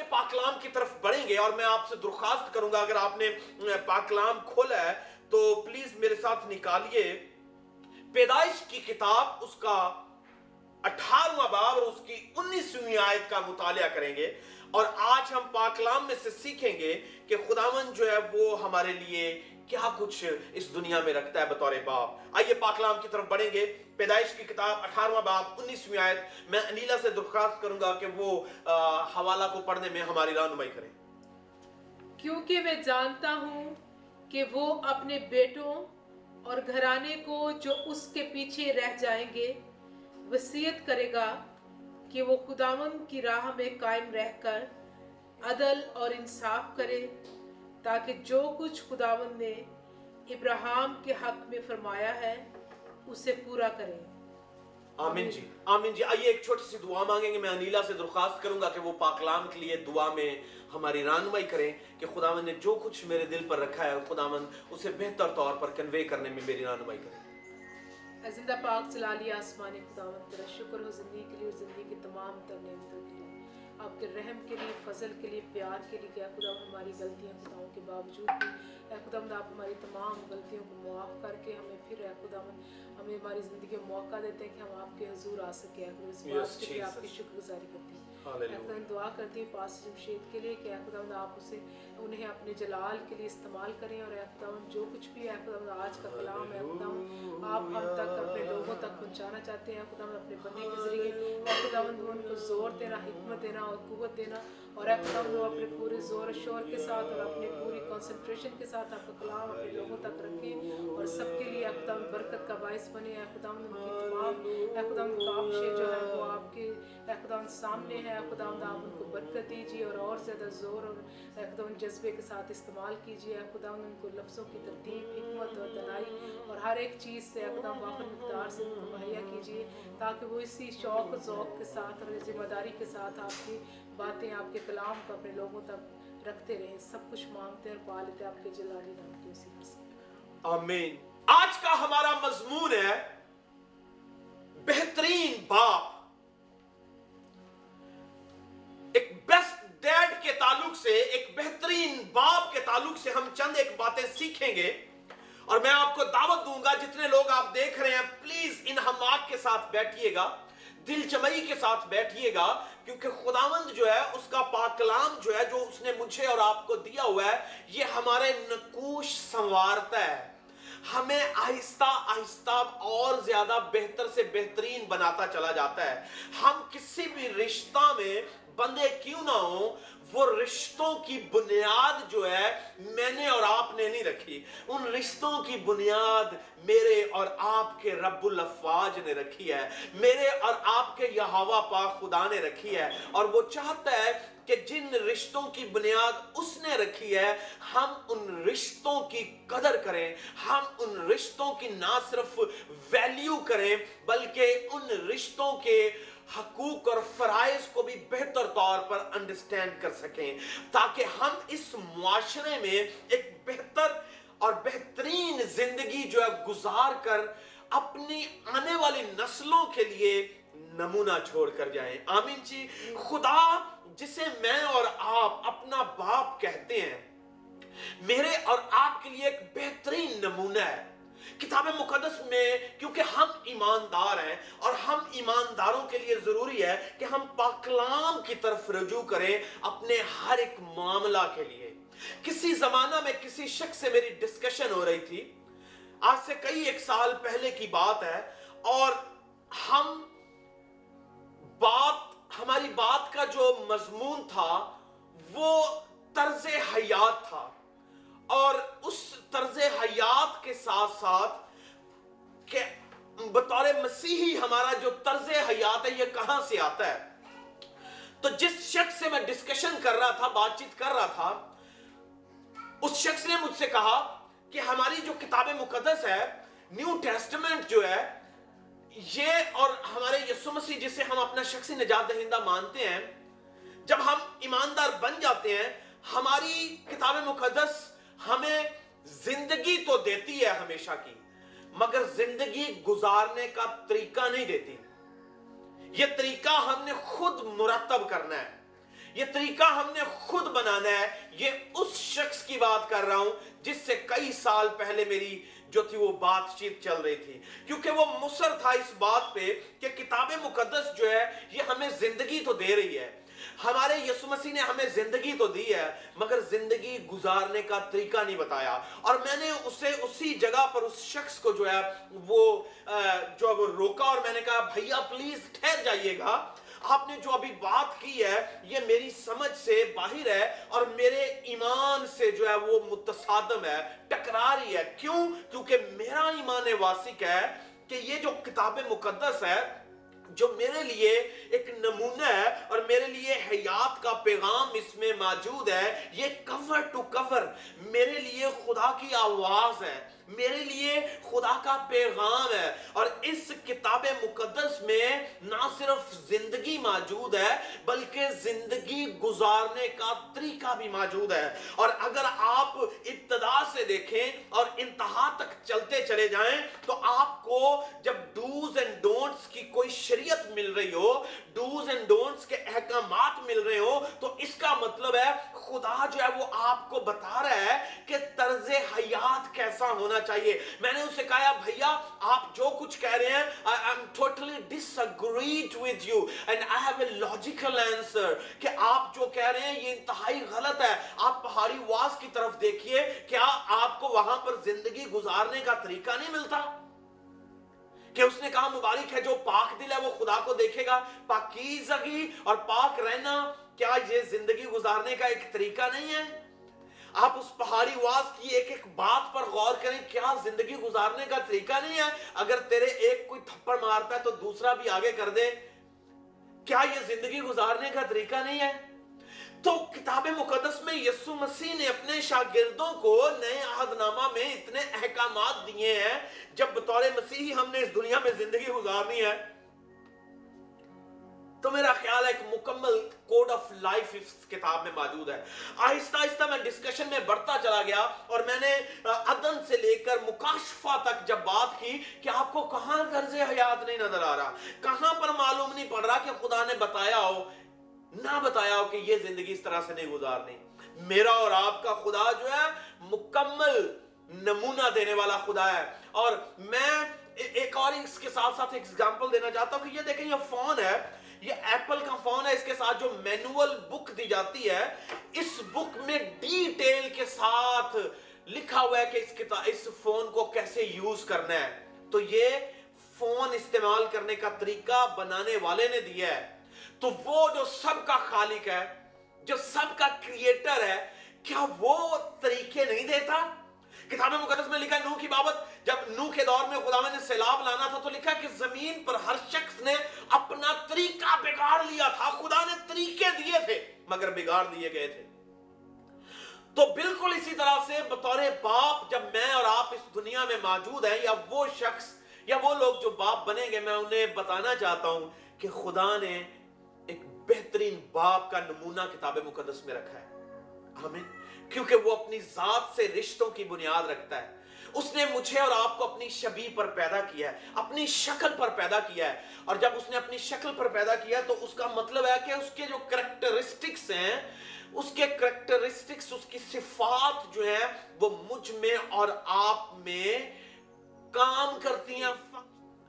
آئیے پاکلام کی طرف بڑھیں گے اور میں آپ سے درخواست کروں گا، اگر آپ نے پاکلام کھولا ہے، تو پلیز میرے ساتھ نکالیے۔ پیدائش کی کتاب، اس کا اٹھارواں باب اور اس کی انیسویں آیت کا مطالعہ کریں گے۔ اور آج ہم پاکلام میں سے سیکھیں گے کہ خداون جو ہے، وہ ہمارے لیے کیا کچھ اس دنیا میں رکھتا ہے بطور باپ؟ آئیے پاکلام کی طرف بڑھیں گے۔ پیدائش کی کتاب اٹھارواں باب، انیسویں آیت۔ میں انیلا سے درخواست کروں گا کہ وہ حوالہ کو پڑھنے میں ہماری رہنمائی کریں۔ کیونکہ میں جانتا ہوں کہ وہ اپنے بیٹوں اور گھرانے کو جو اس کے پیچھے رہ جائیں گے وسیعت کرے گا کہ وہ خداون کی راہ میں قائم رہ کر عدل اور انصاف کرے۔ تاکہ جو کچھ خداون نے ابراہم کے حق میں فرمایا ہے اسے پورا کرے۔ آمین جی آمین جی۔ آئیے ایک چھوٹی سی دعا مانگیں گے۔ میں انیلا سے درخواست کروں گا کہ وہ پاکلام کے لیے دعا میں ہماری رانمائی کریں کہ خداون نے جو کچھ میرے دل پر رکھا ہے خداون اسے بہتر طور پر کنوے کرنے میں میری رانمائی کریں زندہ پاک چلا لیا آسمانی خداوند تیرا شکر ہو زندگی کے لیے اور زندگی کی تمام تر نعمتوں آپ کے رحم کے لیے فضل کے لیے پیار کے لیے کہ خدا ہماری غلطیاں خداؤں کے باوجود بھی اے خدا آپ ہماری تمام غلطیوں کو معاف کر کے ہمیں پھر اے خدا ہمیں ہماری زندگی میں موقع دیتے ہیں کہ ہم آپ کے حضور آ سکیں۔ اس بات کے لیے آپ کی شکر گزاری کرتے ہیں۔ خدا دعا کرتی ہوں پاس جمشید کے لیے کہ خدا آپ اسے انہیں اپنے جلال کے لیے استعمال کریں اور خدا جو کچھ بھی ہے خدا آج کا کلام ہے خدا آپ ہم تک اپنے لوگوں تک پہنچانا چاہتے ہیں خدا اپنے بندے کے ذریعے خدا ان کو زور دینا حکمت دینا اور قوت دینا اور اے خدا وہ اپنے پورے زور و شور کے ساتھ اور اپنے پوری کنسنٹریشن کے ساتھ آپ کا کلام اپنے لوگوں تک رکھیں اور سب کے لیے خدا برکت کا باعث بنے اے خدا ان کی تمام اے خدا کابشیں جو ہے وہ آپ کے اے خدا سامنے ہیں ہے اے خدا آپ ان کو برکت دیجیے اور اور زیادہ زور اور خدا ان جذبے کے ساتھ استعمال کیجیے۔ خدا، ان کو لفظوں کی ترتیب، حکمت اور دلائی اور ہر ایک چیز سے اے خدا وافر مقدار سے مہیا کیجیے تاکہ وہ اسی شوق ذوق کے ساتھ اور ذمہ داری کے ساتھ آپ کی باتیں، آپ کے کلام کو اپنے لوگوں تک رکھتے رہیں۔ سب کچھ مانگتے اور پا لیتے آپ کے جلالی نام کی اسی سے۔ آمین۔ آج کا ہمارا مضمون ہے بہترین باپ۔ تعلق سے، ایک بہترین باپ کے تعلق سے ہم چند ایک باتیں سیکھیں گے۔ اور میں آپ کو دعوت دوں گا، جتنے لوگ آپ دیکھ رہے ہیں پلیز ان حماق کے ساتھ بیٹھئے گا دل چمئی کے ساتھ بیٹھئے گا، کیونکہ خداوند جو ہے، اس کا پاکلام جو ہے، جو اس نے مجھے اور آپ کو دیا ہوا ہے، یہ ہمارے نکوش سنوارتا ہے۔ ہمیں آہستہ آہستہ اور زیادہ بہتر سے بہترین بناتا چلا جاتا ہے۔ ہم کسی بھی رشتہ میں بندے کیوں نہ ہوں وہ رشتوں کی بنیاد جو ہے میں نے اور آپ نے نہیں رکھی۔ ان رشتوں کی بنیاد میرے اور آپ کے رب الافواج نے رکھی ہے۔ میرے اور آپ کے یہاوہ پاک خدا نے رکھی ہے۔ اور وہ چاہتا ہے کہ جن رشتوں کی بنیاد اس نے رکھی ہے، ہم ان رشتوں کی قدر کریں۔ ہم ان رشتوں کی نہ صرف ویلیو کریں، بلکہ ان رشتوں کے حقوق اور فرائض کو بھی بہتر طور پر انڈرسٹینڈ کر سکیں تاکہ ہم اس معاشرے میں ایک بہتر اور بہترین زندگی جو ہے گزار کر اپنی آنے والی نسلوں کے لیے نمونہ چھوڑ کر جائیں۔ آمین جی۔ خدا جسے میں اور آپ اپنا باپ کہتے ہیں، میرے اور آپ کے لیے ایک بہترین نمونہ ہے۔ کتاب مقدس میں کیونکہ ہم ایماندار ہیں اور ہم ایمانداروں کے لیے ضروری ہے کہ ہم پاکلام کی طرف رجوع کریں اپنے ہر ایک معاملہ کے لیے۔ کسی زمانہ میں کسی شخص سے میری ڈسکشن ہو رہی تھی۔ آج سے کئی ایک سال پہلے کی بات ہے اور ہم بات، ہماری بات کا جو مضمون تھا وہ طرز حیات تھا۔ اور اس طرز حیات کے ساتھ ساتھ کہ بطور مسیحی ہمارا جو طرز حیات ہے یہ کہاں سے آتا ہے؟ تو جس شخص سے میں ڈسکشن کر رہا تھا بات چیت کر رہا تھا، اس شخص نے مجھ سے کہا کہ ہماری جو کتاب مقدس ہے نیو ٹیسٹمنٹ جو ہے، یہ اور ہمارے یسو مسیح جسے ہم اپنا شخصی نجات دہندہ مانتے ہیں، جب ہم ایماندار بن جاتے ہیں، ہماری کتاب مقدس ہمیں زندگی تو دیتی ہے ہمیشہ کی، مگر زندگی گزارنے کا طریقہ نہیں دیتی۔ یہ طریقہ ہم نے خود مرتب کرنا ہے۔ یہ طریقہ ہم نے خود بنانا ہے۔ یہ اس شخص کی بات کر رہا ہوں جس سے کئی سال پہلے میری جو تھی وہ بات چیت چل رہی تھی۔ کیونکہ وہ مصر تھا اس بات پہ کہ کتاب مقدس جو ہے، یہ ہمیں زندگی تو دے رہی ہے۔ ہمارے یسو مسیح نے ہمیں زندگی تو دی ہے، مگر زندگی گزارنے کا طریقہ نہیں بتایا۔ اور میں نے اسے اسی جگہ پر اس شخص کو جو ہے، وہ جو وہ روکا اور میں نے کہا، بھیا، پلیز ٹھہر جائیے گا۔ آپ نے جو ابھی بات کی ہے، یہ میری سمجھ سے باہر ہے اور میرے ایمان سے جو ہے، وہ متصادم ہے، ٹکرا رہی ہے۔ کیوں؟ کیونکہ میرا ایمان واسق ہے کہ یہ جو کتاب مقدس ہے جو میرے لیے ایک نمونہ ہے اور میرے لیے حیات کا پیغام اس میں موجود ہے، یہ کور ٹو کور میرے لیے خدا کی آواز ہے۔ میرے لیے خدا کا پیغام ہے۔ اور اس کتاب مقدس میں نہ صرف زندگی موجود ہے، بلکہ زندگی گزارنے کا طریقہ بھی موجود ہے۔ اور اگر آپ ابتدا سے دیکھیں اور انتہا تک چلتے چلے جائیں، تو آپ کو جب ڈوز اینڈ ڈونٹس کی کوئی شریعت مل رہی ہو ڈوز اینڈ ڈونٹس کے احکامات مل رہے ہو تو اس کا مطلب ہے خدا جو ہے وہ آپ کو بتا رہا ہے کہ طرز حیات کیسا ہونا چاہیے۔ میں نے اسے کہا، بھیا، آپ جو کچھ کہہ رہے ہیں، I am totally disagreed with you and I have a logical answer کہ آپ جو کہہ رہے ہیں، یہ انتہائی غلط ہے۔ آپ پہاڑی واس کی طرف دیکھیے، کیا آپ کو وہاں پر زندگی گزارنے کا طریقہ نہیں ملتا؟ کہ اس نے کہا، مبارک ہے، جو پاک دل ہے، وہ خدا کو دیکھے گا۔ پاکیزگی اور پاک رہنا، کیا یہ زندگی گزارنے کا ایک طریقہ نہیں ہے؟ آپ اس پہاڑی واز کی ایک ایک بات پر غور کریں، کیا زندگی گزارنے کا طریقہ نہیں ہے؟ اگر تیرے ایک کوئی تھپڑ مارتا ہے تو دوسرا بھی آگے کر دے۔ کیا یہ زندگی گزارنے کا طریقہ نہیں ہے؟ تو کتاب مقدس میں یسو مسیح نے اپنے شاگردوں کو نئے عہد نامہ میں اتنے احکامات دیے ہیں، جب بطور مسیحی ہم نے اس دنیا میں زندگی گزارنی ہے۔ تو میرا خیال ہے ایک مکمل کوڈ آف لائف اس کتاب میں موجود ہے۔ آہستہ آہستہ میں ڈسکشن میں بڑھتا چلا گیا اور میں نے عدن سے لے کر مکاشفہ تک جب بات کی کہ آپ کو کہاں غرض حیات نہیں نظر آ رہا، کہاں پر معلوم نہیں پڑ رہا کہ خدا نے بتایا ہو، نہ بتایا ہو کہ یہ زندگی اس طرح سے نہیں گزارنی۔ میرا اور آپ کا خدا جو ہے، مکمل نمونہ دینے والا خدا ہے۔ اور میں ایک اور اس کے ساتھ ساتھ ایک ایگزامپل دینا چاہتا ہوں کہ یہ دیکھیں یہ فون ہے۔ یہ ایپل کا فون ہے، اس کے ساتھ جو مینول بک دی جاتی ہے، اس بک میں ڈیٹیل کے ساتھ لکھا ہوا ہے کہ اس اس فون کو کیسے یوز کرنا ہے۔ تو یہ فون استعمال کرنے کا طریقہ بنانے والے نے دیا ہے۔ تو وہ جو سب کا خالق ہے، جو سب کا کریٹر ہے، کیا وہ طریقے نہیں دیتا؟ کتاب مقدس میں لکھا نوح کی بابت، جب نوح کے دور میں خدا نے سیلاب لانا تھا تو لکھا کہ زمین پر ہر شخص نے اپنا طریقہ بگاڑ لیا تھا، خدا نے طریقے دیے تھے، مگر بگاڑ دیے گئے تھے۔ تو بالکل اسی طرح سے بطور باپ، جب میں اور آپ اس دنیا میں موجود ہیں، یا وہ شخص، یا وہ لوگ جو باپ بنیں گے میں انہیں بتانا چاہتا ہوں کہ خدا نے ایک بہترین باپ کا نمونہ کتاب مقدس میں رکھا ہے۔ آمین۔ کیونکہ وہ اپنی ذات سے رشتوں کی بنیاد رکھتا ہے۔ اس نے مجھے اور آپ کو اپنی شبی پر پیدا کیا ہے، اپنی شکل پر پیدا کیا ہے۔ اور جب اس نے اپنی شکل پر پیدا کیا تو اس کا مطلب ہے کہ اس کے جو کریکٹرسٹکس ہیں، اس کے کریکٹرسٹکس اس کی صفات جو ہیں، وہ مجھ میں اور آپ میں کام کرتی ہیں۔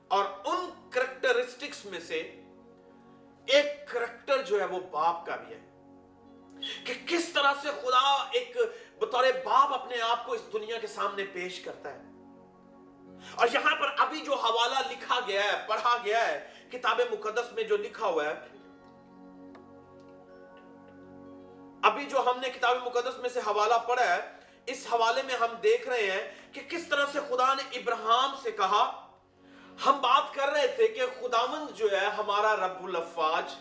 اور ان کریکٹرسٹکس میں سے ایک کریکٹر جو ہے وہ باپ کا بھی ہے۔ کہ کس طرح سے خدا ایک بطور باپ اپنے آپ کو اس دنیا کے سامنے پیش کرتا ہے۔ اور یہاں پر ابھی جو حوالہ لکھا گیا ہے، پڑھا گیا ہے، کتاب مقدس میں جو لکھا ہوا ہے، ابھی جو ہم نے کتاب مقدس میں سے حوالہ پڑھا ہے، اس حوالے میں ہم دیکھ رہے ہیں کہ کس طرح سے خدا نے ابراہم سے کہا، ہم بات کر رہے تھے کہ خداوند جو ہے ہمارا رب الفاج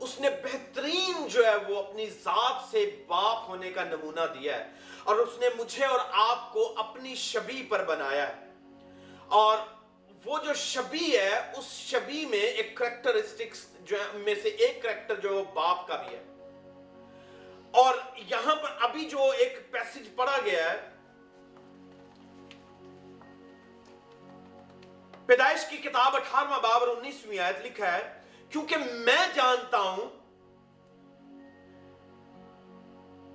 اس نے بہترین جو ہے وہ اپنی ذات سے باپ ہونے کا نمونہ دیا ہے اور اس نے مجھے اور آپ کو اپنی شبی پر بنایا ہے۔ اور وہ جو شبی ہے، اس شبی میں ایک کریکٹرسٹکس جو ہے، میں سے ایک کریکٹر جو باپ کا بھی ہے۔ اور یہاں پر ابھی جو ایک پیسج پڑھا گیا ہے، پیدائش کی کتاب اٹھارواں باب اور انیسویں آیت لکھا ہے کیونکہ میں جانتا ہوں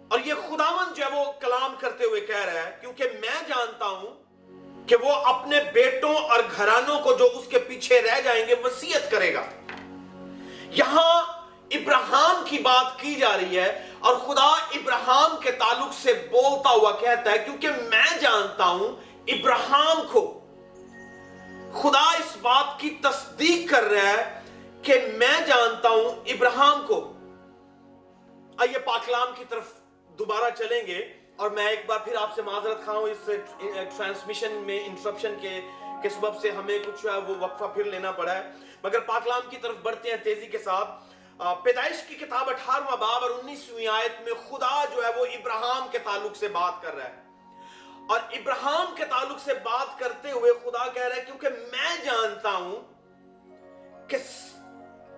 اور یہ خداون جو ہے وہ کلام کرتے ہوئے کہہ رہا ہے، کیونکہ میں جانتا ہوں کہ وہ اپنے بیٹوں اور گھرانوں کو جو اس کے پیچھے رہ جائیں گے وسیعت کرے گا۔ یہاں ابراہم کی بات کی جا رہی ہے اور خدا ابراہم کے تعلق سے بولتا ہوا کہتا ہے، کیونکہ میں جانتا ہوں ابراہم کو۔ خدا اس بات کی تصدیق کر رہا ہے کہ میں جانتا ہوں ابراہم کو۔ آئیے پاکلام کی طرف دوبارہ چلیں گے اور میں ایک بار پھر آپ سے معذرت خواہوں اس ٹرانسمیشن میں انٹرپشن کے کے سبب سے ہمیں کچھ وہ وقفہ پھر لینا پڑا ہے۔ مگر پاکلام کی طرف بڑھتے ہیں تیزی کے ساتھ۔ پیدائش کی کتاب اٹھارواں باب اور انیسویں آیت میں خدا جو ہے وہ ابراہم کے تعلق سے بات کر رہا ہے۔ اور ابراہم کے تعلق سے بات کرتے ہوئے خدا کہہ رہا ہے، کیونکہ میں جانتا ہوں کہ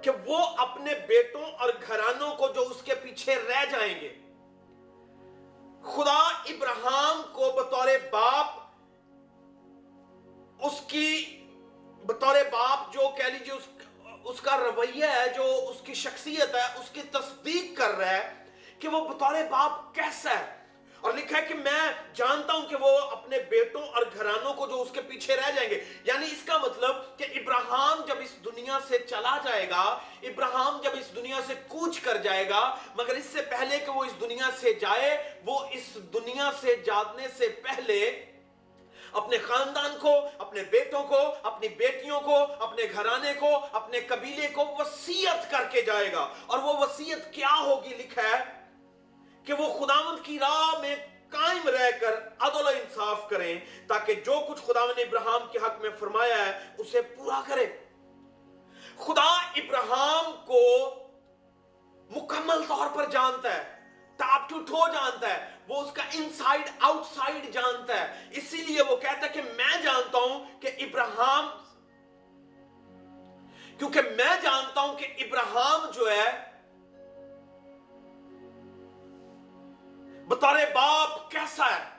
کہ وہ اپنے بیٹوں اور گھرانوں کو جو اس کے پیچھے رہ جائیں گے۔ خدا ابراہم کو بطور باپ اس کی بطور باپ جو کہہ لیجیے اس, اس کا رویہ ہے جو اس کی شخصیت ہے اس کی تصدیق کر رہا ہے کہ وہ بطور باپ کیسا ہے۔ اور لکھا ہے کہ میں جانتا ہوں کہ وہ اپنے بیٹوں اور گھرانوں کو جو اس کے پیچھے رہ جائیں گے۔ یعنی اس کا مطلب کہ ابراہم جب اس دنیا سے چلا جائے گا ابراہم جب اس دنیا سے کوچ کر جائے گا، مگر اس سے پہلے کہ وہ اس دنیا سے جائے، وہ اس دنیا سے جانے سے پہلے اپنے خاندان کو، اپنے بیٹوں کو، اپنی بیٹیوں کو، اپنے گھرانے کو، اپنے قبیلے کو وسیعت کر کے جائے گا۔ اور وہ وسیعت کیا ہوگی؟ لکھا ہے کہ وہ خداوند کی راہ میں قائم رہ کر عدل و انصاف کریں تاکہ جو کچھ خداوند ابراہم کے حق میں فرمایا ہے، اسے پورا کرے۔ خدا ابراہم کو مکمل طور پر جانتا ہے ٹاپ ٹو ٹھو جانتا ہے، وہ اس کا انسائیڈ آؤٹ سائیڈ جانتا ہے۔ اسی لیے وہ کہتا ہے کہ میں جانتا ہوں کہ ابراہم کیونکہ میں جانتا ہوں کہ ابراہم جو ہے بطور باپ کیسا ہے؟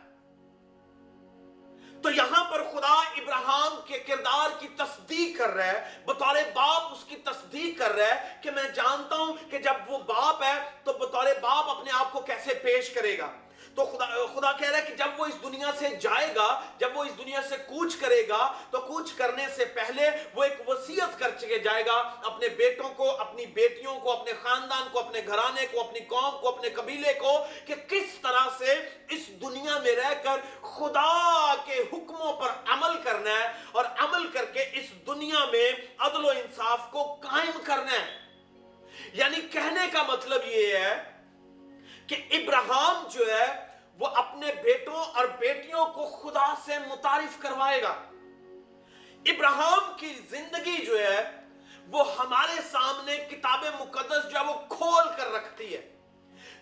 تو یہاں پر خدا ابراہم کے کردار کی تصدیق کر رہا ہے۔ بطور باپ اس کی تصدیق کر رہا ہے کہ میں جانتا ہوں کہ جب وہ باپ ہے تو بطور باپ اپنے آپ کو کیسے پیش کرے گا۔ تو خدا خدا کہہ رہا ہے کہ جب وہ اس دنیا سے جائے گا، جب وہ اس دنیا سے کوچ کرے گا، تو کوچ کرنے سے پہلے وہ ایک وسیعت کر چکے جائے گا، اپنے بیٹوں کو، اپنی بیٹیوں کو، اپنے خاندان کو، اپنے گھرانے کو، اپنی قوم کو، اپنے قبیلے کو، کہ کس طرح سے اس دنیا میں رہ کر خدا کے حکموں پر عمل کرنا ہے اور عمل کر کے اس دنیا میں عدل و انصاف کو قائم کرنا ہے۔ یعنی کہنے کا مطلب یہ ہے کہ ابراہم جو ہے وہ اپنے بیٹوں اور بیٹیوں کو خدا سے متعارف کروائے گا۔ ابراہم کی زندگی جو ہے، وہ ہمارے سامنے کتاب مقدس جو ہے، وہ کھول کر رکھتی ہے۔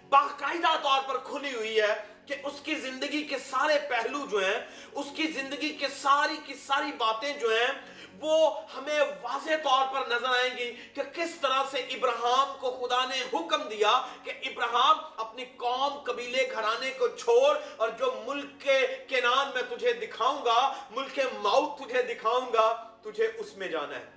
باقاعدہ طور پر کھلی ہوئی ہے کہ اس کی زندگی کے سارے پہلو جو ہیں، اس کی زندگی کے ساری کی ساری باتیں جو ہیں وہ ہمیں واضح طور پر نظر آئیں گی کہ کس طرح سے ابراہم کو خدا نے حکم دیا کہ ابراہم اپنی قوم قبیلے گھرانے کو چھوڑ اور جو ملک کے کینان میں تجھے دکھاؤں گا، ملک موت تجھے دکھاؤں گا، تجھے اس میں جانا ہے۔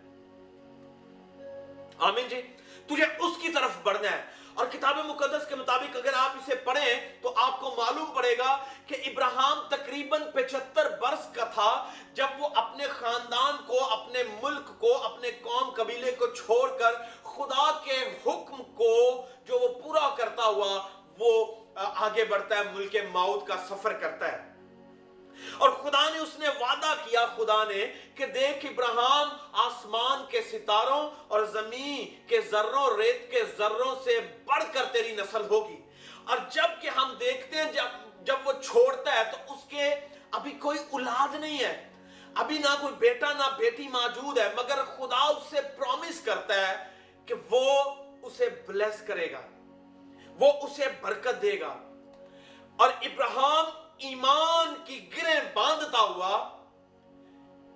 آمین جی تجھے اس کی طرف بڑھنا ہے۔ اور کتاب مقدس کے مطابق اگر آپ اسے پڑھیں تو آپ کو معلوم پڑے گا کہ ابراہم تقریباً پچہتر برس کا تھا جب وہ اپنے خاندان کو، اپنے ملک کو، اپنے قوم قبیلے کو چھوڑ کر خدا کے حکم کو جو وہ پورا کرتا ہوا وہ آگے بڑھتا ہے، ملک موت کا سفر کرتا ہے۔ اور خدا نے اس نے وعدہ کیا، خدا نے کہ دیکھ ابراہم آسمان کے ستاروں اور زمین کے ذروں ریت کے ذروں سے بڑھ کر تیری نسل ہوگی۔ اور جبکہ ہم دیکھتے ہیں، جب جب وہ چھوڑتا ہے تو اس کے ابھی کوئی اولاد نہیں ہے۔ ابھی نہ کوئی بیٹا، نہ بیٹی موجود ہے، مگر خدا اس سے پرومس کرتا ہے کہ وہ اسے بلیس کرے گا، وہ اسے برکت دے گا۔ اور ابراہم ایمان کی گریں باندھتا ہوا،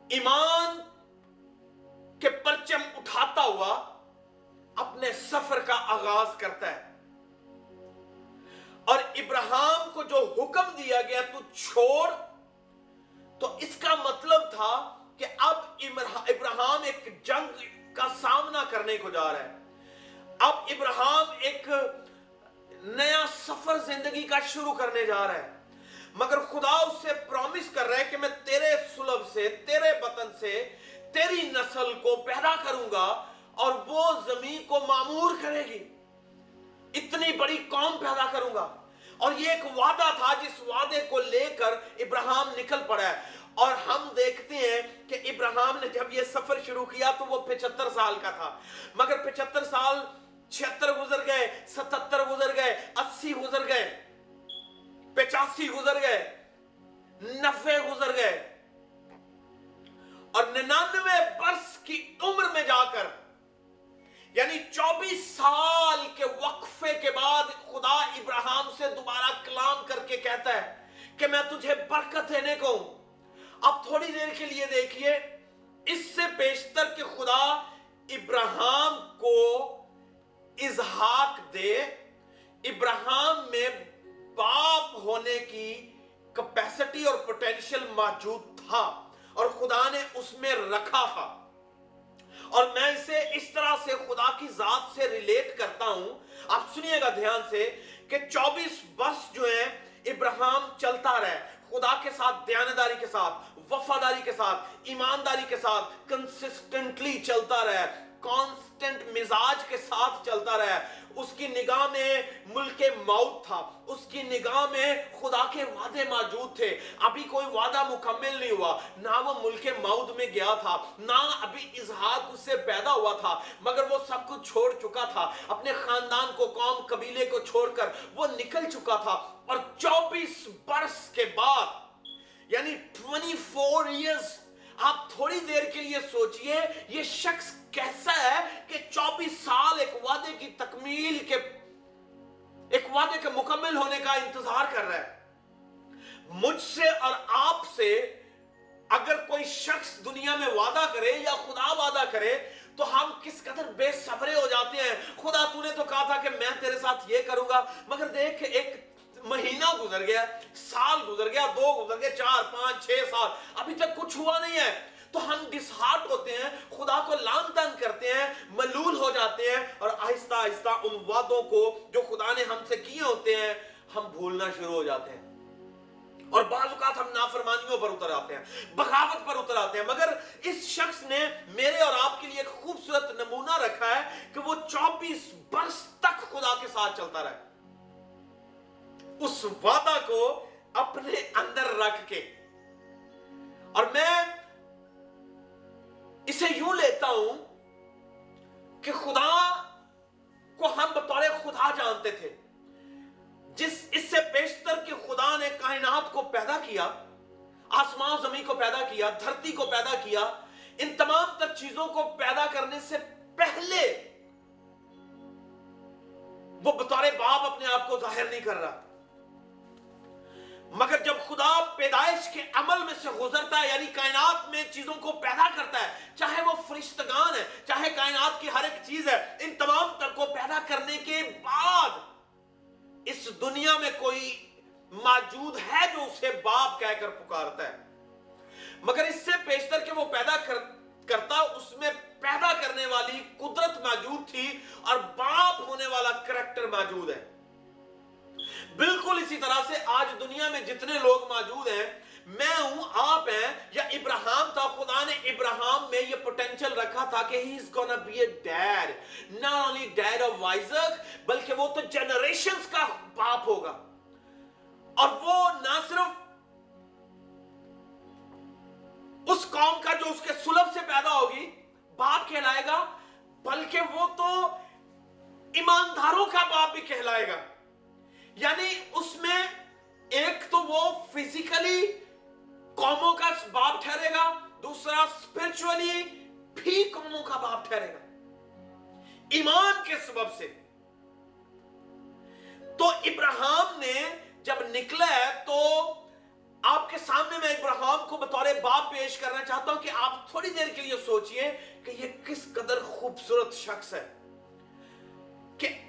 ایمان کے پرچم اٹھاتا ہوا اپنے سفر کا آغاز کرتا ہے۔ اور ابراہم کو جو حکم دیا گیا، تو چھوڑ، تو اس کا مطلب تھا کہ اب ابراہم ایک جنگ کا سامنا کرنے کو جا رہا ہے۔ اب ابراہم ایک نیا سفر زندگی کا شروع کرنے جا رہا ہے۔ مگر خدا اس سے پرومس کر رہا ہے کہ میں تیرے سلب سے، تیرے بطن سے، تیری نسل کو پیدا کروں گا اور وہ زمین کو معمور کرے گی۔ اتنی بڑی قوم پیدا کروں گا۔ اور یہ ایک وعدہ تھا جس وعدے کو لے کر ابراہم نکل پڑا ہے۔ اور ہم دیکھتے ہیں کہ ابراہم نے جب یہ سفر شروع کیا تو وہ پچہتر سال کا تھا۔ مگر پچہتر سال چھہتر گزر گئے، ستتر گزر گئے، اسی گزر گئے۔ پچاسی گزر گئے نفے گزر گئے۔ اور ننانوے برس کی عمر میں جا کر یعنی چوبیس سال کے وقفے کے بعد خدا ابراہم سے دوبارہ کلام کر کے کہتا ہے کہ میں تجھے برکت دینے کو ہوں۔ اب تھوڑی دیر کے لیے دیکھیے، اس سے پیشتر کہ خدا ابراہم کو اظہاق دے ابراہم میں باپ ہونے کی کپیسٹی اور پوٹینشل موجود تھا اور خدا نے اس میں رکھا تھا۔ اور میں اسے اس طرح سے خدا کی ذات سے ریلیٹ کرتا ہوں۔ آپ سنیے گا دھیان سے کہ چوبیس برس جو ہیں ابراہم چلتا رہے۔ خدا کے ساتھ، دیانتداری کے ساتھ، وفاداری کے ساتھ، ایمانداری کے ساتھ کنسسٹنٹلی چلتا رہے۔ کانسٹنٹ مزاج کے ساتھ چلتا رہے اس کی نگاہ میں ملک موت تھا۔ اس کی نگاہ میں خدا کے وعدے موجود تھے۔ ابھی کوئی وعدہ مکمل نہیں ہوا۔ نہ وہ ملک موت میں گیا تھا، نہ ابھی اظہار اس سے پیدا ہوا تھا۔ مگر وہ سب کچھ چھوڑ چکا تھا۔ اپنے خاندان کو، قوم، قبیلے کو چھوڑ کر وہ نکل چکا تھا۔ اور چوبیس برس کے بعد یعنی ٹوینٹی فور ایئرس آپ تھوڑی دیر کے لیے سوچئے یہ شخص کیسا ہے کہ چوبیس سال ایک وعدے کی تکمیل کے ایک وعدے کے مکمل ہونے کا انتظار کر رہا ہے۔ مجھ سے اور آپ سے اگر کوئی شخص دنیا میں وعدہ کرے یا خدا وعدہ کرے تو ہم کس قدر بے صبرے ہو جاتے ہیں۔ خدا تو نے تو کہا تھا کہ میں تیرے ساتھ یہ کروں گا، مگر دیکھ ایک مہینہ گزر گیا، سال گزر گیا، دو گزر گیا چار، پانچ، چھ سال۔ ابھی تک کچھ ہوا نہیں ہے۔ تو ہم ڈسہارٹ ہوتے ہیں، خدا کو لان تان کرتے ہیں، ملول ہو جاتے ہیں اور آہستہ آہستہ ان وعدوں کو جو خدا نے ہم سے کیے ہوتے ہیں، ہم بھولنا شروع ہو جاتے ہیں۔ اور بعض اوقات ہم نافرمانیوں پر اتر آتے ہیں، بغاوت پر اتر آتے ہیں۔ مگر اس شخص نے میرے اور آپ کے لیے ایک خوبصورت نمونہ رکھا ہے کہ وہ چوبیس برس تک خدا کے ساتھ چلتا رہے۔ اس وعدہ کو اپنے اندر رکھ کے۔ اور میں اسے یوں لیتا ہوں کہ خدا کو ہم بطور خدا جانتے تھے۔ جس اس سے پیشتر کہ خدا نے کائنات کو پیدا کیا، آسمان زمین کو پیدا کیا، دھرتی کو پیدا کیا، ان تمام تر چیزوں کو پیدا کرنے سے پہلے وہ بطور باپ اپنے آپ کو ظاہر نہیں کر رہا۔ مگر جب خدا پیدائش کے عمل میں سے گزرتا ہے یعنی کائنات میں چیزوں کو پیدا کرتا ہے، چاہے وہ فرشتگان ہے چاہے کائنات کی ہر ایک چیز ہے، ان تمام تر کو پیدا کرنے کے بعد اس دنیا میں کوئی موجود ہے جو اسے باپ کہہ کر پکارتا ہے؟ مگر اس سے پیشتر کہ وہ پیدا کرتا، اس میں پیدا کرنے والی قدرت موجود تھی اور باپ ہونے والا کریکٹر موجود ہے۔ بالکل اسی طرح سے آج دنیا میں جتنے لوگ موجود ہیں، میں ہوں، آپ ہیں، یا ابراہم تھا، خدا نے ابراہم میں یہ پوٹینشل رکھا تھا کہ he is gonna be a dad نہ اونلی ڈیڈ آف وائزک بلکہ وہ تو جنریشنز کا باپ ہوگا۔ اور وہ نہ صرف اس قوم کا جو اس کے سلب سے پیدا ہوگی، باپ کہلائے گا، بلکہ وہ تو ایمانداروں کا باپ بھی کہلائے گا۔ یعنی اس میں ایک تو وہ فزیکلی قوموں کا باپ ٹھہرے گا، دوسرا اسپرچولی بھی قوموں کا باپ ٹھہرے گا۔ ایمان کے سبب سے۔ تو ابراہم نے جب نکلا ہے تو آپ کے سامنے میں ابراہم کو بطور باپ پیش کرنا چاہتا ہوں کہ آپ تھوڑی دیر کے لیے سوچئے کہ یہ کس قدر خوبصورت شخص ہے کہ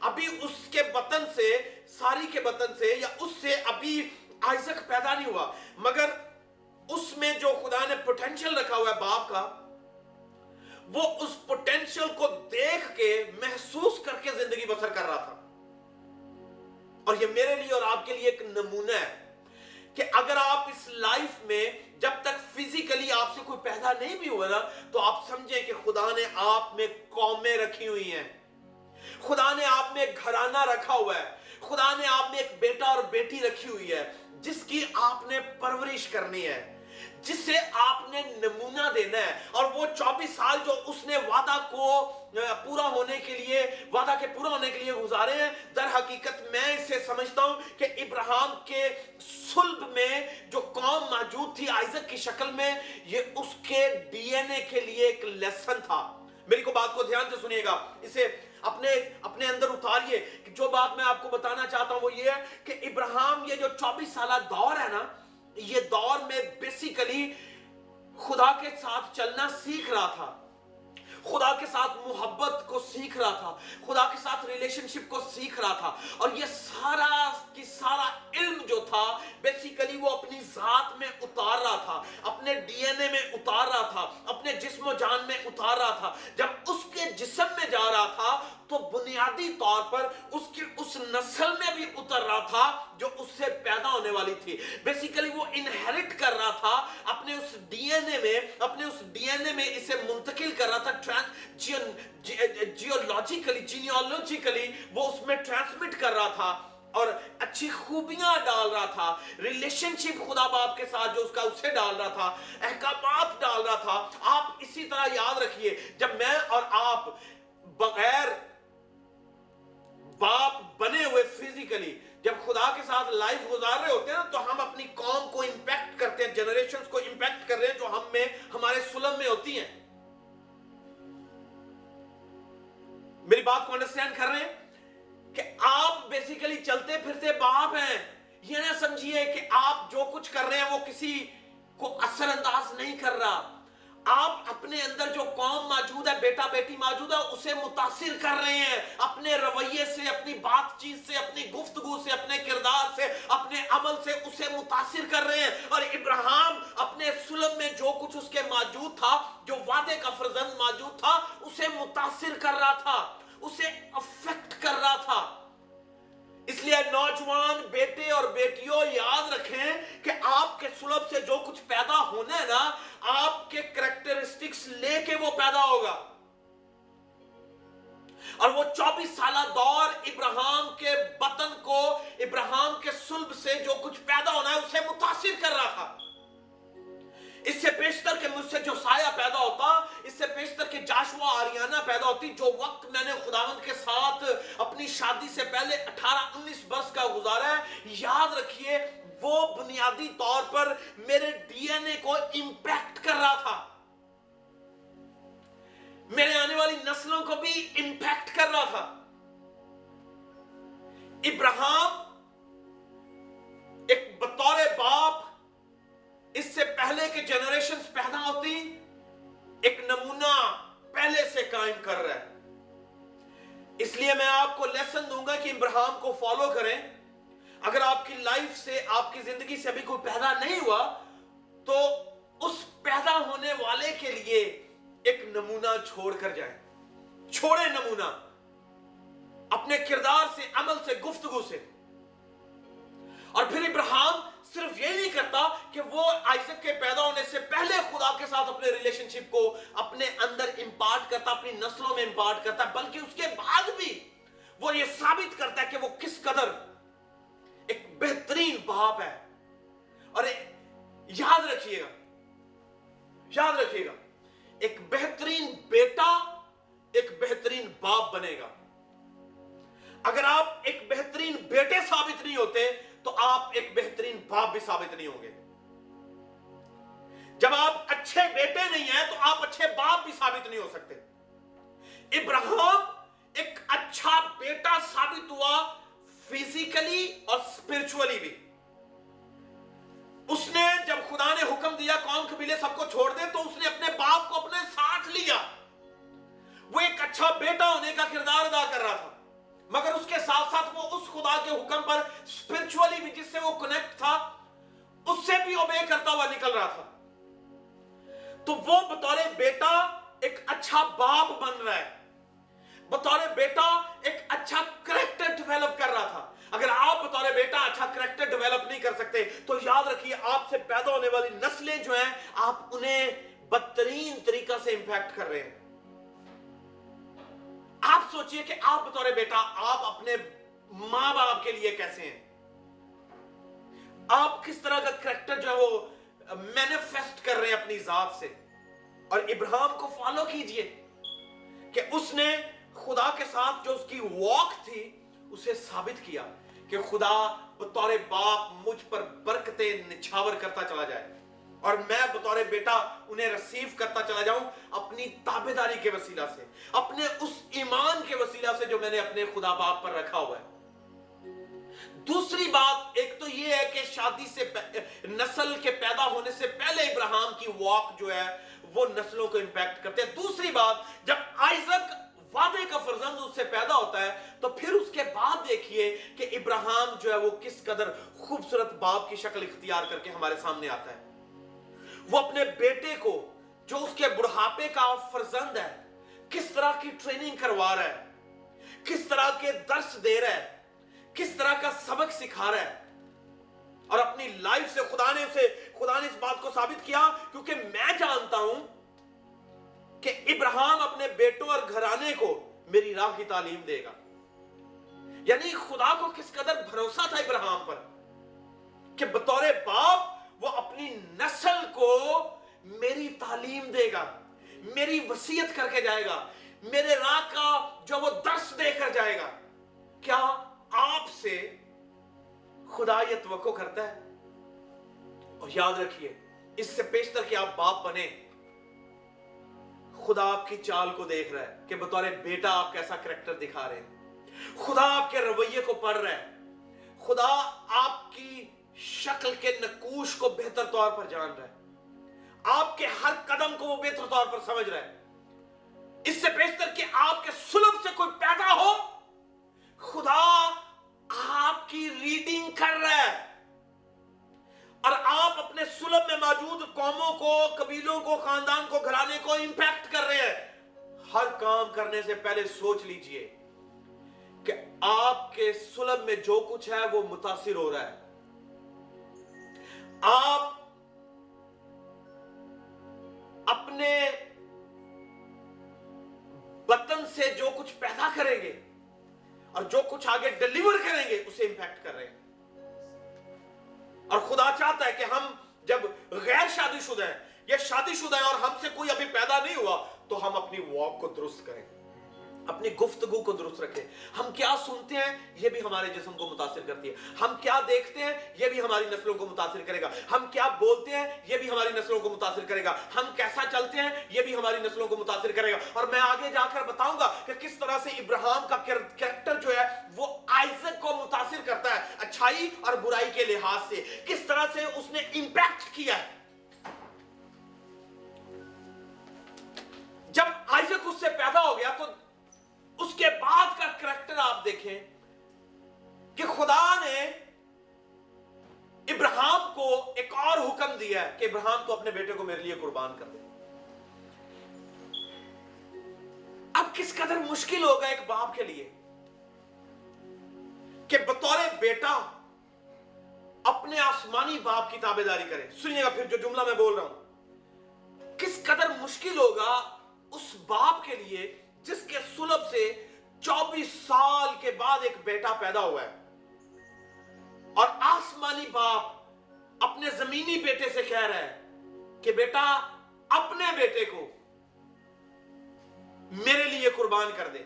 ابھی اس کے بطن سے، ساری کے بطن سے یا اس سے ابھی آئزک پیدا نہیں ہوا۔ مگر اس میں جو خدا نے پوٹینشیل رکھا ہوا ہے باپ کا، وہ اس پوٹینشیل کو دیکھ کے محسوس کر کے زندگی بسر کر رہا تھا۔ اور یہ میرے لیے اور آپ کے لیے ایک نمونہ ہے کہ اگر آپ اس لائف میں جب تک فزیکلی آپ سے کوئی پیدا نہیں بھی ہوا نا، تو آپ سمجھیں کہ خدا نے آپ میں قومیں رکھی ہوئی ہیں۔ خدا نے آپ میں ایک گھرانہ رکھا ہوا ہے۔ خدا نے آپ میں ایک بیٹا اور بیٹی رکھی ہوئی ہے، جس کی آپ نے پرورش کرنی ہے، جسے آپ نے نمونہ دینا ہے۔ اور وہ چوبیس سال جو اس نے وعدہ کو پورا ہونے کے لیے، وعدہ کے پورا ہونے کے لیے گزارے ہیں، در حقیقت میں اسے سمجھتا ہوں کہ ابراہم کے سلب میں جو قوم موجود تھی آئزک کی شکل میں، یہ اس کے ڈی این اے کے لیے ایک لیسن تھا۔ میری کو بات کو دھیان سے سنیے گا۔ اسے اپنے اپنے اندر اتاریے کہ جو بات میں آپ کو بتانا چاہتا ہوں وہ یہ ہے کہ ابراہم یہ جو چوبیس سالہ دور ہے نا، یہ دور میں بیسیکلی خدا کے ساتھ چلنا سیکھ رہا تھا۔ خدا کے ساتھ محبت کو سیکھ رہا تھا، خدا کے ساتھ ریلیشن شپ کو سیکھ رہا تھا۔ اور یہ سارا کی سارا علم جو تھا بیسیکلی وہ اپنی ذات میں اتار رہا تھا، اپنے ڈی این اے میں اتار رہا تھا، اپنے جسم و جان میں اتار رہا تھا۔ جب اس کے جسم میں جا رہا تھا، تو بنیادی طور پر اس کی اس نسل میں بھی اتر رہا تھا جو اس سے پیدا ہونے والی تھی۔ بیسیکلی وہ انہیرٹ کر رہا تھا، اپنے اس ڈی این اے میں، اپنے اس ڈی این اے میں اسے منتقل کر رہا تھا ٹرانس جیولوجیکلی جینیولوجیکلی وہ اس میں ٹرانسمٹ کر رہا تھا اور اچھی خوبیاں ڈال رہا تھا ریلیشن شپ خدا باپ کے ساتھ جو اس کا اسے ڈال رہا تھا، احکامات ڈال رہا تھا۔ آپ اسی طرح یاد رکھیے، جب میں اور آپ بغیر باپ بنے ہوئے فزیکلی جب خدا کے ساتھ لائف گزار رہے ہوتے ہیں نا، تو ہم اپنی قوم کو امپیکٹ کرتے ہیں جنریشنز کو امپیکٹ کر رہے ہیں جو ہم میں، ہمارے سلم میں ہوتی ہیں۔ میری بات کو انڈرسٹینڈ کر رہے ہیں کہ آپ بیسیکلی چلتے پھرتے باپ ہیں۔ یہ نہ سمجھیے کہ آپ جو کچھ کر رہے ہیں وہ کسی کو اثر انداز نہیں کر رہا۔ آپ اپنے اندر جو قوم موجود ہے، بیٹا بیٹی موجود ہے، اسے متاثر کر رہے ہیں۔ اپنے رویے سے، اپنی بات چیت سے، اپنی گفتگو سے، اپنے کردار سے، اپنے عمل سے اسے متاثر کر رہے ہیں۔ اور ابراہم اپنے سلم میں جو کچھ اس کے موجود تھا، جو وعدے کا فرزند موجود تھا، اسے متاثر کر رہا تھا، اسے افیکٹ کر رہا تھا۔ اس لیے نوجوان بیٹے اور بیٹیوں یاد رکھیں کہ آپ کے سلب سے جو کچھ پیدا ہونا ہے نا، آپ کے کریکٹرسٹکس لے کے وہ پیدا ہوگا۔ اور وہ چوبیس سالہ دور ابراہم کے بطن کو ابراہم کے سلب سے جو کچھ پیدا ہونا ہے، اسے متاثر کر رہا تھا۔ اس سے پیشتر کہ مجھ سے جو سایہ پیدا ہوتا، اس سے پیشتر کہ جاشوا آریانہ پیدا ہوتی، جو وقت میں نے خداوند کے ساتھ اپنی شادی سے پہلے اٹھارہ انیس برس کا گزارا ہے، یاد رکھیے، وہ بنیادی طور پر میرے ڈی این اے کو امپیکٹ کر رہا تھا۔ میرے آنے والی نسلوں کو بھی امپیکٹ کر رہا تھا۔ ابراہم ایک بطور باپ اس سے پہلے کے جنریشنز پیدا ہوتی، ایک نمونہ پہلے سے قائم کر رہا ہے۔ اس لیے میں آپ کو لیسن دوں گا کہ ابراہم کو فالو کریں۔ اگر آپ کی لائف سے، آپ کی زندگی سے ابھی کوئی پیدا نہیں ہوا، تو اس پیدا ہونے والے کے لیے ایک نمونہ چھوڑ کر جائیں۔ چھوڑے نمونہ۔ اپنے کردار سے، عمل سے، گفتگو سے۔ اور پھر ابراہم صرف یہ نہیں کرتا کہ وہ آئیسک کے پیدا ہونے سے پہلے خدا کے ساتھ اپنے ریلیشن شپ کو اپنے اندر امپارٹ کرتا، اپنی نسلوں میں امپارٹ کرتا ہے بلکہ اس کے بعد بھی وہ یہ ثابت کرتا ہے کہ وہ کس قدر ایک بہترین باپ ہے۔ اور یاد رکھیے گا، یاد رکھیے گا، ایک بہترین بیٹا ایک بہترین باپ بنے گا۔ اگر آپ ایک بہترین بیٹے ثابت نہیں ہوتے تو آپ ایک بہترین باپ بھی ثابت نہیں ہوں گے۔ جب آپ اچھے بیٹے نہیں ہیں تو آپ اچھے باپ بھی ثابت نہیں ہو سکتے۔ ابراہم ایک اچھا بیٹا ثابت ہوا فزیکلی اور اسپرچولی بھی۔ اس نے جب خدا نے حکم دیا قوم قبیلے سب کو چھوڑ دے تو اس نے اپنے باپ کو اپنے ساتھ لیا۔ وہ ایک اچھا بیٹا ہونے کا کردار ادا کر رہا تھا۔ مگر اس کے ساتھ ساتھ وہ اس خدا کے حکم پر اسپرچولی بھی جس سے وہ کنیکٹ تھا، اس سے بھی اوبے کرتا ہوا نکل رہا تھا۔ تو وہ بطور بیٹا ایک اچھا باپ بن رہا ہے۔ بطور بیٹا ایک اچھا کریکٹر ڈیویلپ کر رہا تھا۔ اگر آپ بطور بیٹا اچھا کریکٹر ڈیویلپ نہیں کر سکتے، تو یاد رکھیے آپ سے پیدا ہونے والی نسلیں جو ہیں، آپ انہیں بدترین طریقہ سے امپیکٹ کر رہے ہیں۔ آپ سوچئے کہ آپ بطور بیٹا آپ اپنے ماں باپ کے لیے کیسے ہیں؟ آپ کس طرح کا کریکٹر جو ہے وہ مینیفیسٹ کر رہے ہیں اپنی ذات سے؟ اور ابراہم کو فالو کیجیے کہ اس نے خدا کے ساتھ جو اس کی واک تھی، اسے ثابت کیا کہ خدا بطور باپ مجھ پر برکتیں نچھاور کرتا چلا جائے۔ اور میں بطور بیٹا انہیں رسیو کرتا چلا جاؤں اپنی تابے داری کے وسیلہ سے، اپنے اس ایمان کے وسیلہ سے جو میں نے اپنے خدا باپ پر رکھا ہوا ہے۔ دوسری بات ایک تو یہ ہے کہ شادی سے نسل کے پیدا ہونے سے پہلے ابراہم کی واک جو ہے وہ نسلوں کو امپیکٹ کرتے ہیں دوسری بات، جب آئزک وعدے کا فرزند اس سے پیدا ہوتا ہے، تو پھر اس کے بعد دیکھیے کہ ابراہم جو ہے وہ کس قدر خوبصورت باپ کی شکل اختیار کر کے ہمارے سامنے آتا ہے۔ وہ اپنے بیٹے کو جو اس کے بڑھاپے کا فرزند ہے، کس طرح کی ٹریننگ کروا رہا ہے؟ کس طرح کے درس دے رہا ہے؟ کس طرح کا سبق سکھا رہا ہے؟ اور اپنی لائف سے خدا نے اسے، خدا نے اس بات کو ثابت کیا، کیونکہ میں جانتا ہوں کہ ابراہم اپنے بیٹوں اور گھرانے کو میری راہ کی تعلیم دے گا۔ یعنی خدا کو کس قدر بھروسہ تھا ابراہم پر کہ بطور باپ وہ اپنی نسل کو میری تعلیم دے گا، میری وسیعت کر کے جائے گا، میرے راہ کا جو وہ درس دے کر جائے گا۔ کیا آپ سے خدا یہ توقع کرتا ہے؟ اور یاد رکھیے، اس سے پیشتر کہ آپ باپ بنے۔ خدا آپ کی چال کو دیکھ رہا ہے کہ بطور بیٹا آپ کیسا کریکٹر دکھا رہے ہیں۔ خدا آپ کے رویے کو پڑھ رہا ہے۔ خدا آپ کی شکل کے نقوش کو بہتر طور پر جان رہا ہے۔ آپ کے ہر قدم کو وہ بہتر طور پر سمجھ رہا ہے۔ اس سے بہتر کہ آپ کے سلب سے کوئی پیدا ہو۔ خدا آپ کی ریڈنگ کر رہا ہے۔ اور آپ اپنے سلب میں موجود قوموں کو، قبیلوں کو، خاندان کو، گھرانے کو امپیکٹ کر رہے ہیں۔ ہر کام کرنے سے پہلے سوچ لیجیے کہ آپ کے سلب میں جو کچھ ہے وہ متاثر ہو رہا ہے۔ آپ اپنے وطن سے جو کچھ پیدا کریں گے اور جو کچھ آگے ڈیلیور کریں گے، اسے امپیکٹ کر رہے ہیں۔ اور خدا چاہتا ہے کہ ہم جب غیر شادی شدہ ہیں یا شادی شدہ ہیں اور ہم سے کوئی ابھی پیدا نہیں ہوا، تو ہم اپنی واک کو درست کریں۔ اپنی گفتگو کو درست رکھیں ہم کیا سنتے ہیں؟ یہ بھی ہمارے جسم کو متاثر کرتی ہے۔ ہم کیا دیکھتے ہیں؟ یہ بھی ہماری نسلوں کو متاثر کرے گا۔ ہم کیا بولتے ہیں؟ یہ بھی ہماری نسلوں کو متاثر کرے گا۔ ہم کیسا چلتے ہیں؟ یہ بھی ہماری نسلوں کو متاثر کرے گا۔ اور میں آگے جا کر بتاؤں گا کہ کس طرح سے ابراہم کا کریکٹر جو ہے، وہ آئزک کو متاثر کرتا ہے اچھائی اور برائی کے لحاظ سے۔ کس طرح سے اس نے امپیکٹ کیا ہے؟ جب آئزک اس سے پیدا ہو گیا تو اس کے بعد کا کریکٹر آپ دیکھیں کہ خدا نے ابراہم کو ایک اور حکم دیا ہے کہ ابراہم تو اپنے بیٹے کو میرے لیے قربان کر دے۔ اب کس قدر مشکل ہوگا ایک باپ کے لیے کہ بطور بیٹا اپنے آسمانی باپ کی تابے داری کرے۔ سنیے گا پھر جو جملہ میں بول رہا ہوں۔ کس قدر مشکل ہوگا اس باپ کے لیے جس کے سلب سے چوبیس سال کے بعد ایک بیٹا پیدا ہوا ہے۔ اور آسمانی باپ اپنے زمینی بیٹے سے کہہ رہا ہے کہ بیٹا، اپنے بیٹے کو میرے لیے قربان کر دے۔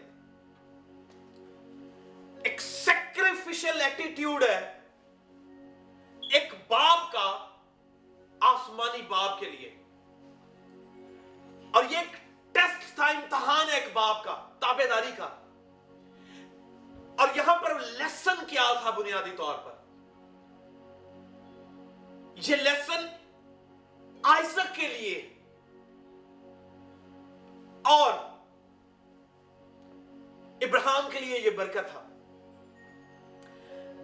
ایک سیکریفیشل ایٹیٹیوڈ ہے ایک باپ کا آسمانی باپ کے لیے۔ اور یہ ایک تھا امتحان ہے ایک باپ کا، تابے داری کا۔ اور یہاں پر لیسن کیا تھا بنیادی طور پر؟ یہ لیسن آئزک کے لیے۔ اور ابراہم کے لیے یہ برکت تھا۔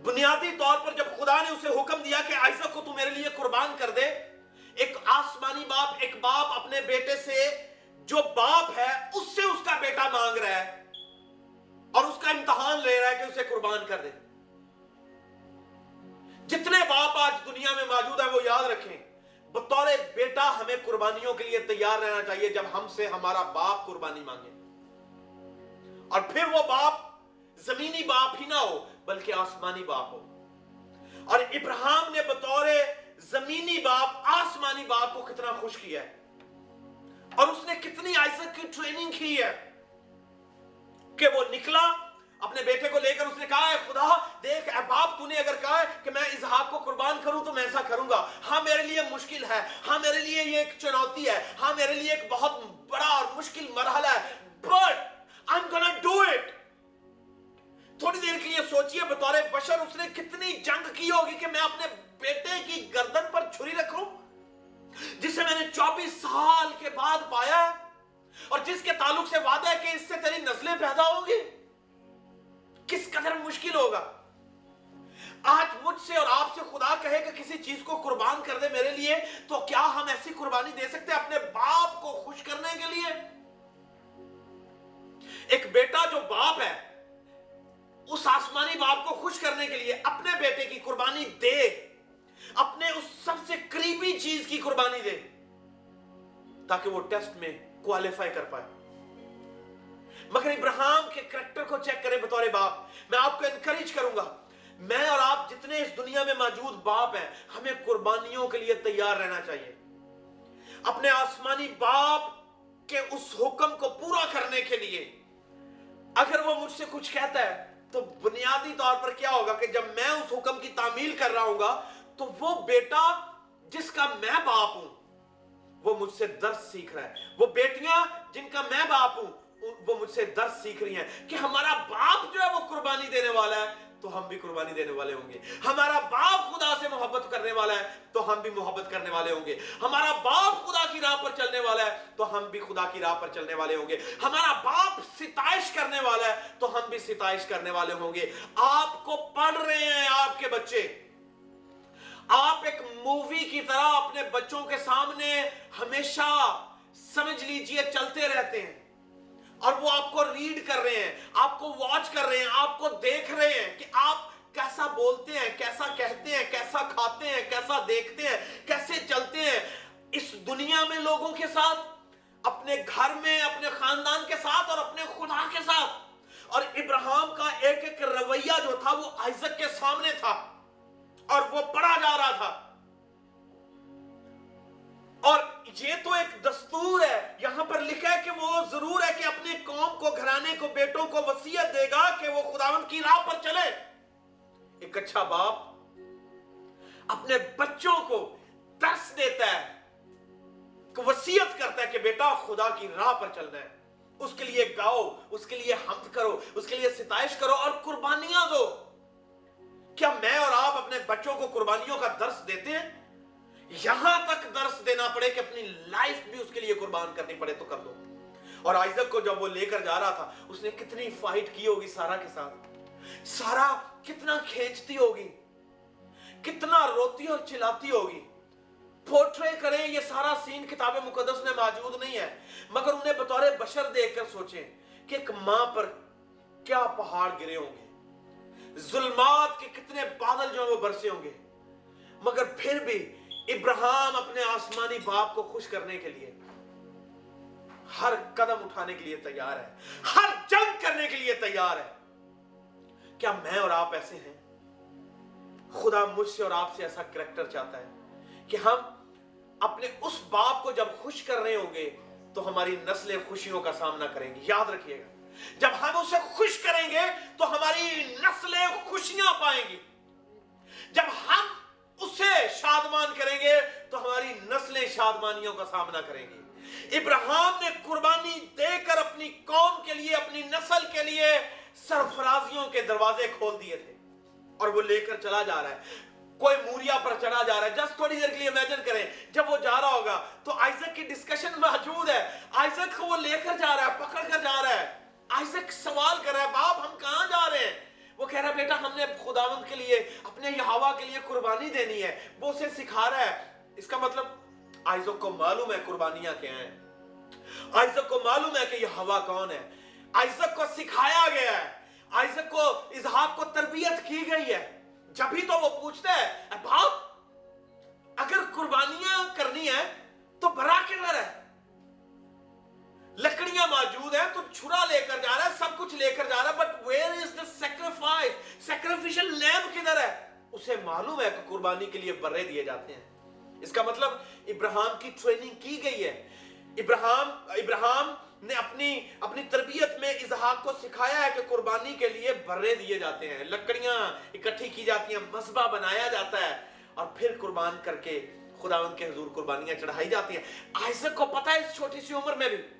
بنیادی طور پر جب خدا نے اسے حکم دیا کہ آئزک کو تو میرے لیے قربان کر دے، ایک آسمانی باپ، ایک باپ اپنے بیٹے سے جو باپ ہے، اس سے اس کا بیٹا مانگ رہا ہے اور اس کا امتحان لے رہا ہے کہ اسے قربان کر دے۔ جتنے باپ آج دنیا میں موجود ہیں، وہ یاد رکھیں، بطور بیٹا ہمیں قربانیوں کے لیے تیار رہنا چاہیے جب ہم سے ہمارا باپ قربانی مانگے۔ اور پھر وہ باپ زمینی باپ ہی نہ ہو، بلکہ آسمانی باپ ہو۔ اور ابراہم نے بطور زمینی باپ آسمانی باپ کو کتنا خوش کیا ہے۔ اور اس نے کتنی آئسک کی ٹریننگ کی ہے کہ وہ نکلا، اپنے بیٹے کو لے کر اس نے کہا ہے خدا، دیکھ احباب تو نے اگر کہا ہے کہ میں اظہاب کو قربان کروں تو میں ایسا کروں گا۔ ہاں میرے لیے مشکل ہے۔ ہاں میرے لیے یہ ایک چنوتی ہے۔ ہاں میرے لیے ایک بہت بڑا اور مشکل مرحلہ ہے۔ But I'm gonna do it. تھوڑی دیر کے لیے سوچئے، بطور بشر، اس نے کتنی جنگ کی ہوگی کہ میں اپنے بیٹے کی گردن پر چھری رکھوں؟ جسے میں نے چوبیس سال کے بعد پایا ہے اور جس کے تعلق سے وعدہ ہے کہ اس سے تیری نسلیں پیدا ہوگی کس قدر مشکل ہوگا؟ آج مجھ سے اور آپ سے خدا کہے کہ کسی چیز کو قربان کر دے میرے لیے، تو کیا ہم ایسی قربانی دے سکتے ہیں اپنے باپ کو خوش کرنے کے لیے؟ ایک بیٹا جو باپ ہے، اس آسمانی باپ کو خوش کرنے کے لیے اپنے بیٹے کی قربانی دے۔ اپنے اس سب سے قریبی چیز کی قربانی دے تاکہ وہ ٹیسٹ میں کوالیفائی کر پائے۔ مگر ابراہم کے کریکٹر کو چیک کریں بطور باپ، میں آپ کو انکریج کروں گا، میں اور آپ جتنے اس دنیا میں موجود باپ ہیں، ہمیں قربانیوں کے لیے تیار رہنا چاہیے۔ اپنے آسمانی باپ کے اس حکم کو پورا کرنے کے لیے۔ اگر وہ مجھ سے کچھ کہتا ہے تو بنیادی طور پر کیا ہوگا کہ جب میں اس حکم کی تعمیل کر رہا ہوں گا تو وہ بیٹا جس کا میں باپ ہوں، وہ مجھ سے درس سیکھ رہا ہے۔ وہ بیٹیاں جن کا میں باپ ہوں وہ مجھ سے درس سیکھ رہی ہیں کہ ہمارا باپ جو ہے وہ قربانی دینے والا ہے، تو ہم بھی قربانی دینے والے ہوں گے۔ ہمارا باپ خدا سے محبت کرنے والا ہے، تو ہم بھی محبت کرنے والے ہوں گے۔ ہمارا باپ خدا کی راہ پر چلنے والا ہے، تو ہم بھی خدا کی راہ پر چلنے والے ہوں گے۔ ہمارا باپ ستائش کرنے والا ہے، تو ہم بھی ستائش کرنے والے ہوں گے۔ آپ کو پڑھ رہے ہیں، آپ کے بچے۔ آپ ایک مووی کی طرح اپنے بچوں کے سامنے ہمیشہ سمجھ لیجیے چلتے رہتے ہیں اور وہ آپ کو ریڈ کر رہے ہیں، آپ کو واچ کر رہے ہیں، آپ کو دیکھ رہے ہیں کہ آپ کیسا بولتے ہیں، کیسا کہتے ہیں، کیسا کھاتے ہیں، کیسا دیکھتے ہیں، کیسے چلتے ہیں۔ اس دنیا میں لوگوں کے ساتھ، اپنے گھر میں، اپنے خاندان کے ساتھ اور اپنے خدا کے ساتھ۔ اور ابراہم کا ایک ایک رویہ جو تھا، وہ آئزک کے سامنے تھا۔ اور وہ پڑھا جا رہا تھا۔ اور یہ تو ایک دستور ہے، یہاں پر لکھا ہے کہ وہ ضرور ہے کہ اپنے قوم کو، گھرانے کو، بیٹوں کو وسیعت دے گا کہ وہ خداون کی راہ پر چلے۔ ایک اچھا باپ اپنے بچوں کو درس دیتا ہے کہ وسیعت کرتا ہے کہ بیٹا، خدا کی راہ پر چلنا ہے۔ اس کے لیے گاؤ، اس کے لیے حمد کرو، اس کے لیے ستائش کرو اور قربانیاں دو۔ کیا میں اور آپ اپنے بچوں کو قربانیوں کا درس دیتے ہیں؟ یہاں تک درس دینا پڑے کہ اپنی لائف بھی اس کے لیے قربان کرنی پڑے تو کر دو اور آئزک کو جب وہ لے کر جا رہا تھا، اس نے کتنی فائٹ کی ہوگی سارا کے ساتھ۔ سارا کتنا کھینچتی ہوگی، کتنا روتی اور چلاتی ہوگی۔ پورٹرے کریں، یہ سارا سین کتاب مقدس میں موجود نہیں ہے۔ مگر انہیں بطور بشر دیکھ کر سوچیں کہ ایک ماں پر کیا پہاڑ گرے ہوں گے۔ ظلمات کے کتنے بادل جو ہیں وہ برسے ہوں گے۔ مگر پھر بھی ابراہم اپنے آسمانی باپ کو خوش کرنے کے لیے ہر قدم اٹھانے کے لیے تیار ہے، ہر جنگ کرنے کے لیے تیار ہے۔ کیا میں اور آپ ایسے ہیں؟ خدا مجھ سے اور آپ سے ایسا کریکٹر چاہتا ہے کہ ہم اپنے اس باپ کو جب خوش کر رہے ہوں گے تو ہماری نسلیں خوشیوں کا سامنا کریں گی۔ یاد رکھیے گا۔ جب ہم اسے خوش کریں گے تو ہماری نسلیں خوشیاں پائیں گی۔ جب ہم اسے شادمان کریں گے تو ہماری نسلیں شادمانیوں کا سامنا کریں گی۔ ابراہم نے قربانی دے کر اپنی قوم کے لیے، اپنی نسل کے لیے سرفرازیوں کے دروازے کھول دیے تھے۔ اور وہ لے کر چلا جا رہا ہے۔ کوئی موریا پر چڑھا جا رہا ہے۔ جس تھوڑی دیر کے لیے امیجن کریں، جب وہ جا رہا ہوگا تو آئزک کی ڈسکشن موجود ہے۔ آئزک کو وہ لے کر جا رہا ہے، پکڑ کر جا رہا ہے۔ آئزک سوال کر رہا ہے، باپ، ہم کہاں جا رہے ہیں؟ وہ کہہ رہا ہے، بیٹا، ہم نے خداوند کے لیے، اپنے یہوا کے لیے قربانی دینی ہے۔ وہ اسے سکھا رہا ہے۔ اس کا مطلب آئزک کو معلوم ہے قربانیاں کیا ہیں۔ آئزک کو معلوم ہے کہ یہ کون ہے۔ آئزک کو سکھایا گیا ہے۔ آئزک کو اظہاب کو تربیت کی گئی ہے۔ جب ہی تو وہ پوچھتا ہے باپ، اگر قربانیاں کرنی ہے تو برا کنر رہے لکڑیاں موجود ہیں، تو چھرا لے کر جا رہا ہے، سب کچھ لے کر جا رہا ہے but where is the sacrifice sacrificial lamb کدھر ہے؟ اسے معلوم ہے کہ قربانی کے لیے برے دیے جاتے ہیں۔ اس کا مطلب ابراہم کی ٹریننگ کی گئی ہے۔ ابراہم ابراہم نے اپنی اپنی تربیت میں اظہار کو سکھایا ہے کہ قربانی کے لیے برے دیے جاتے ہیں۔ لکڑیاں اکٹھی کی جاتی ہیں مصباح بنایا جاتا ہے۔ اور پھر قربان کر کے خداوند کے حضور قربانیاں چڑھائی جاتی ہیں۔ آئسک کو پتا ہے اس چھوٹی سی عمر میں بھی۔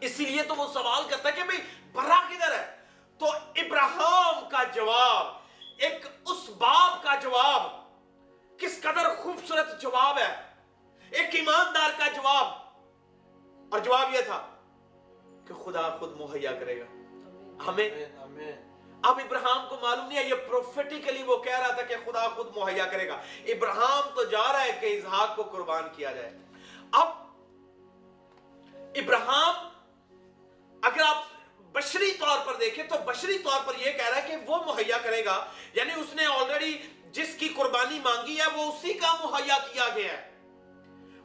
اسی لیے تو وہ سوال کرتا ہے کہ بھئی برا کدھر ہے؟ تو ابراہم کا جواب، ایک اس باپ کا جواب کس قدر خوبصورت جواب ہے؟ ایک ایماندار کا جواب۔ اور جواب یہ تھا کہ خدا خود مہیا کرے گا۔ ہمیں اب ابراہم کو معلوم نہیں ہے، یہ پروفیٹیکلی وہ کہہ رہا تھا کہ خدا خود مہیا کرے گا۔ ابراہم تو جا رہا ہے کہ اظہار کو قربان کیا جائے۔ اب ابراہم اگر آپ بشری طور پر دیکھیں تو بشری طور پر یہ کہہ رہا ہے کہ وہ مہیا کرے گا۔ یعنی اس نے آلریڈی جس کی قربانی مانگی ہے وہ اسی کا مہیا کیا گیا ہے۔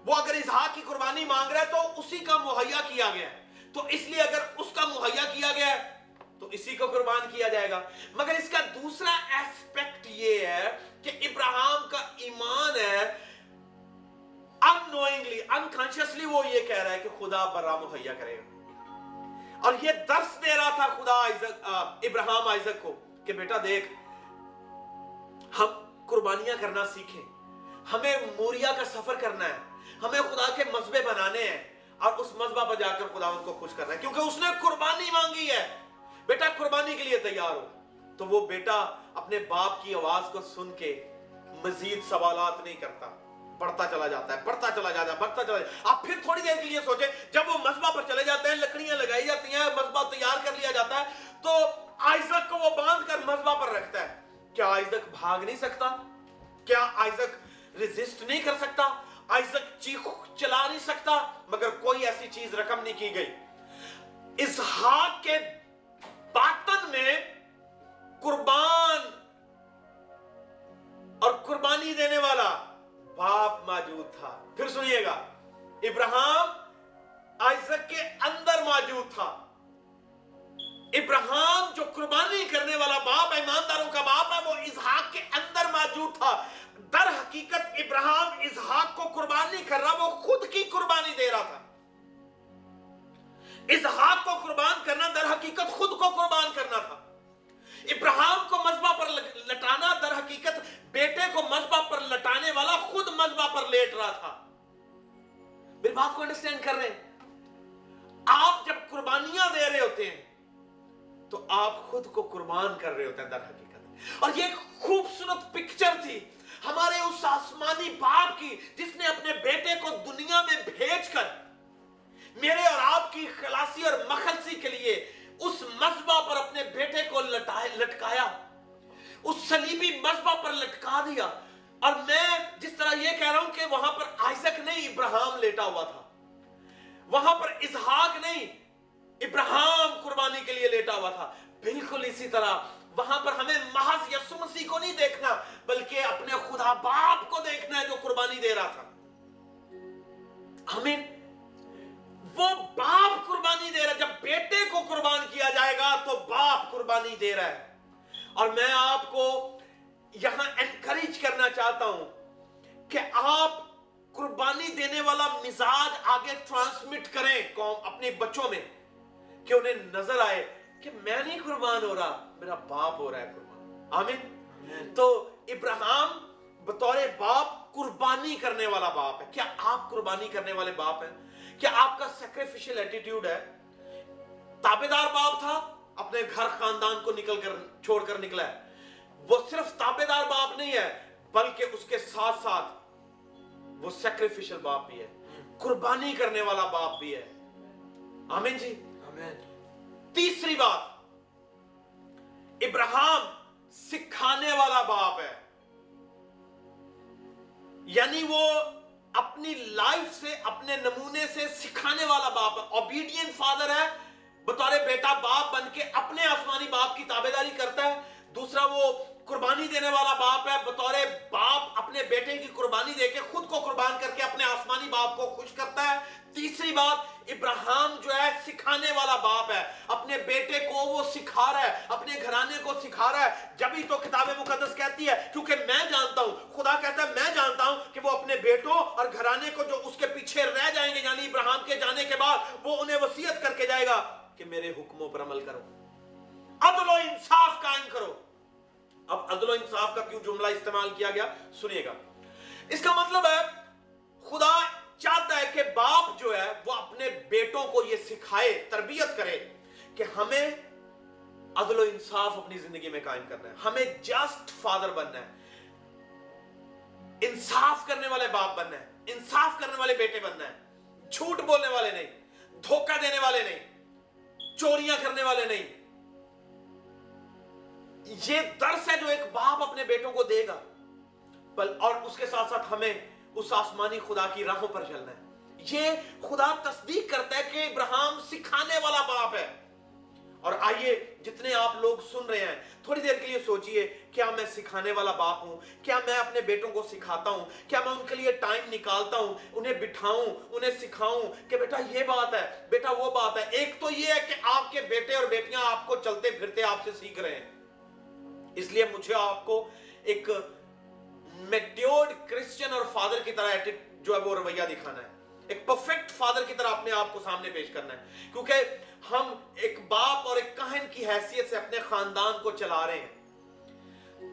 وہ اگر اظہار کی قربانی مانگ رہا ہے تو اسی کا مہیا کیا گیا ہے۔ تو اس لیے اگر اس کا مہیا کیا گیا ہے تو اسی کو قربان کیا جائے گا۔ مگر اس کا دوسرا ایسپیکٹ یہ ہے کہ ابراہم کا ایمان ہے۔ ان نوئنگلی انکانشیسلی وہ یہ کہہ رہا ہے کہ خدا برا مہیا کرے گا۔ اور یہ درس دے رہا تھا خدا عزق ابراہم عزق کو کہ بیٹا دیکھ، ہم قربانیاں کرنا سیکھیں، ہمیں موریا کا سفر کرنا ہے، ہمیں خدا کے مذہبے بنانے ہیں اور اس مذہبہ پر جا کر خدا ان کو خوش کرنا ہے، کیونکہ اس نے قربانی مانگی ہے۔ بیٹا، قربانی کے لیے تیار ہو۔ تو وہ بیٹا اپنے باپ کی آواز کو سن کے مزید سوالات نہیں کرتا۔ بڑھتا چلا جاتا ہے، بڑھتا چلا جاتا ہے، بڑھتا چلا جاتا ہے۔ آپ پھر تھوڑی دیر کے لیے سوچیں، جب وہ مذبح پر چلے جاتے ہیں، لکڑیاں لگائی جاتی ہیں مذبح تیار کر لیا جاتا ہے، تو آئزک کو وہ باندھ کر مذبح پر رکھتا ہے۔ کیا آئزک بھاگ نہیں سکتا؟ کیا آئزک ریزسٹ نہیں کر سکتا؟ آئزک چیخ چلا نہیں سکتا؟ مگر کوئی ایسی چیز رقم نہیں کی گئی۔ اسحاق کے باطن میں قربان اور قربانی دینے والا باپ موجود تھا۔ پھر سنیے گا۔ ابراہم آئزک کے اندر موجود تھا۔ ابراہم جو قربانی کرنے والا باپ ایمانداروں کا باپ ہے، وہ اسحاق کے اندر موجود تھا۔ در حقیقت ابراہم اسحاق کو قربانی کر رہا، وہ خود کی قربانی دے رہا تھا۔ اسحاق کو قربان کرنا در حقیقت خود کو قربان کرنا تھا۔ ابراہم کو مذبح پر لٹانا در حقیقت بیٹے کو مذبح پر لٹانے والا خود مذبح پر لیٹ رہا تھا۔ میری بات کو انڈرسٹینڈ کر رہے ہیں؟ آپ جب قربانیاں دے رہے ہوتے ہیں، تو آپ خود کو قربان کر رہے ہوتے ہیں در حقیقت۔ اور یہ ایک خوبصورت پکچر تھی ہمارے اس آسمانی باپ کی، جس نے اپنے بیٹے کو دنیا میں بھیج کر میرے اور آپ کی خلاصی اور مخلصی کے لیے اس مذبح پر اپنے بیٹے کو لٹکایا۔ اس سلیمی مذبح پر لٹکا دیا۔ اور میں جس طرح یہ کہہ رہا ہوں کہ وہاں پر آئزک نہیں ابراہم لیٹا ہوا تھا۔ وہاں پر اظہاق نہیں ابراہم قربانی کے لیے لیٹا ہوا تھا۔ بالکل اسی طرح وہاں پر ہمیں محض یسو مسیح کو نہیں دیکھنا، بلکہ اپنے خدا باپ کو دیکھنا ہے جو قربانی دے رہا تھا۔ ہمیں وہ باپ قربانی دے رہا ہے۔ جب بیٹے کو قربان کیا جائے گا تو باپ قربانی دے رہا ہے۔ اور میں آپ کو یہاں انکریج کرنا چاہتا ہوں کہ آپ قربانی دینے والا مزاج آگے ٹرانسمٹ کریں قوم اپنے بچوں میں کہ انہیں نظر آئے کہ میں نہیں قربان ہو رہا میرا باپ ہو رہا ہے قربان۔ آمین۔ تو ابراہم بطور باپ قربانی کرنے والا باپ ہے۔ کیا آپ قربانی کرنے والے باپ ہیں؟ کہ آپ کا سیکریفیشل ایٹیٹیوڈ ہے. تابے دار باپ تھا اپنے گھر خاندان کو نکل کر چھوڑ کر نکلا ہے. وہ صرف تابے دار باپ نہیں ہے بلکہ اس کے ساتھ ساتھ وہ سیکریفیشل باپ بھی ہے. قربانی کرنے والا باپ بھی ہے. آمین جی؟ آمین۔ تیسری بات ابراہم سکھانے والا باپ ہے. یعنی وہ اپنی لائف سے، اپنے نمونے سے سکھانے والا باپ اوبیڈینٹ فادر ہے، بطور بیٹا باپ بن کے اپنے آسمانی باپ کی تابے داری کرتا ہے۔ دوسرا وہ قربانی دینے والا باپ ہے، بطور باپ اپنے بیٹے کی قربانی دے کے خود کو قربان کر کے اپنے آسمانی باپ کو خوش کرتا ہے۔ تیسری بات ابراہم جو ہے، سکھانے والا باپ ہے۔ اپنے بیٹے کو وہ سکھا رہا ہے، اپنے گھرانے کو سکھا رہا ہے۔ جبھی تو کتاب مقدس کہتی ہے، کیونکہ میں جانتا ہوں، خدا کہتا ہے، میں جانتا ہوں کہ وہ اپنے بیٹوں اور گھرانے کو جو اس کے پیچھے رہ جائیں گے یعنی ابراہم کے جانے کے بعد، وہ انہیں وسیعت کر کے جائے گا کہ میرے حکموں پر عمل کرو۔ عدل و انصاف قائم کرو۔ اب عدل و انصاف کا کیوں جملہ استعمال کیا گیا؟ سنیے گا۔ اس کا مطلب ہے، خدا چاہتا ہے کہ باپ جو ہے، وہ اپنے بیٹوں کو یہ سکھائے، تربیت کرے کہ ہمیں عدل و انصاف اپنی زندگی میں قائم کرنا ہے، ہمیں جسٹ فادر بننا ہے۔ انصاف کرنے والے باپ بننا ہے، انصاف کرنے والے بیٹے بننا ہے۔ جھوٹ بولنے والے نہیں، دھوکہ دینے والے نہیں، چوریاں کرنے والے نہیں۔ یہ درس ہے جو ایک باپ اپنے بیٹوں کو دے گا۔ بل اور اس کے ساتھ ساتھ ہمیں اس آسمانی خدا کی راہوں پر چلنا ہے۔ یہ خدا تصدیق کرتا ہے کہ ابراہم سکھانے والا باپ ہے۔ اور آئیے جتنے آپ لوگ سن رہے ہیں، تھوڑی دیر کے لیے سوچئے، کیا میں سکھانے والا باپ ہوں؟ کیا میں اپنے بیٹوں کو سکھاتا ہوں؟ کیا میں ان کے لیے ٹائم نکالتا ہوں؟ انہیں بٹھاؤں، انہیں سکھاؤں کہ بیٹا یہ بات ہے، بیٹا وہ بات ہے۔ ایک تو یہ ہے کہ آپ کے بیٹے اور بیٹیاں آپ کو چلتے پھرتے آپ سے سیکھ رہے ہیں۔ اس لیے مجھے آپ کو ایک میٹیورڈ کرسچن اور فادر کی طرح جو ہے وہ رویہ دکھانا ہے۔ ایک پرفیکٹ فادر کی طرح اپنے آپ کو سامنے پیش کرنا ہے۔ کیونکہ ہم ایک باپ اور ایک کہن کی حیثیت سے اپنے خاندان کو چلا رہے ہیں۔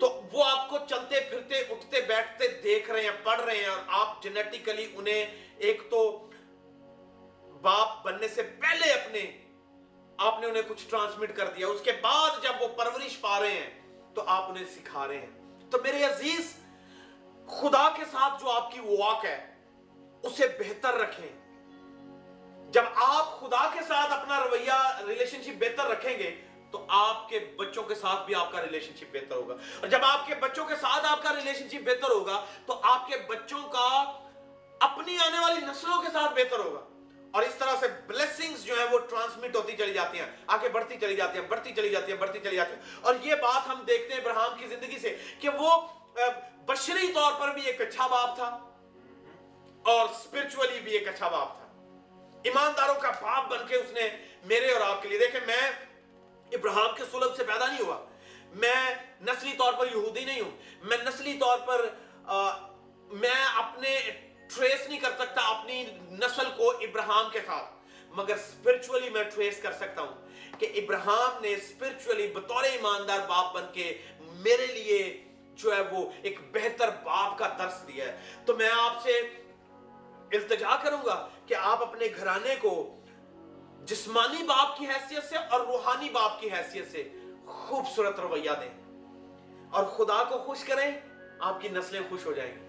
تو وہ آپ کو چلتے پھرتے، اٹھتے بیٹھتے دیکھ رہے ہیں، پڑھ رہے ہیں اور آپ جینیٹیکلی انہیں ایک تو باپ بننے سے پہلے اپنے، آپ نے انہیں کچھ ٹرانسمٹ کر دیا۔ اس کے بعد جب وہ پرورش پا رہے ہیں تو آپ انہیں سکھا رہے ہیں۔ تو میرے عزیز، خدا کے ساتھ جو آپ کی واک ہے، اسے بہتر رکھیں۔ جب آپ خدا کے ساتھ اپنا رویہ ریلیشن شپ بہتر رکھیں گے، تو آپ کے بچوں کے ساتھ بھی آپ کا ریلیشن شپ بہتر ہوگا۔ اور جب آپ کے بچوں کے ساتھ آپ کا ریلیشن شپ بہتر ہوگا، تو آپ کے بچوں کا اپنی آنے والی نسلوں کے ساتھ بہتر ہوگا۔ اور اس طرح سے بلیسنگز جو ہیں وہ ٹرانسمٹ ہوتی چلی جاتی ہیں، آگے بڑھتی چلی جاتی ہیں، بڑھتی چلی جاتی ہیں، بڑھتی چلی جاتی ہیں۔ اور یہ بات ہم دیکھتے ہیں ابراہم کی زندگی سے کہ وہ بشری طور پر بھی ایک اچھا باپ تھا اور اسپرچولی بھی ایک اچھا باپ تھا۔ ایمانداروں کا باپ بن کے اس نے میرے اور آپ کے لیے، دیکھیں میں ابراہم کے سلب سے پیدا نہیں ہوا۔ میں نسلی طور پر یہودی نہیں ہوں۔ میں نسلی طور پر میں اپنے ٹریس نہیں کر سکتا اپنی نسل کو ابراہم کے ساتھ۔ مگر اسپرچولی میں ٹریس کر سکتا ہوں کہ ابراہم نے اسپرچولی بطور ایماندار باپ بن کے میرے لیے جو ہے وہ ایک بہتر باپ کا درس دیا ہے۔ تو میں آپ سے التجا کروں گا کہ آپ اپنے گھرانے کو جسمانی باپ کی حیثیت سے اور روحانی باپ کی حیثیت سے خوبصورت رویہ دیں۔ اور خدا کو خوش کریں، آپ کی نسلیں خوش ہو جائیں گی۔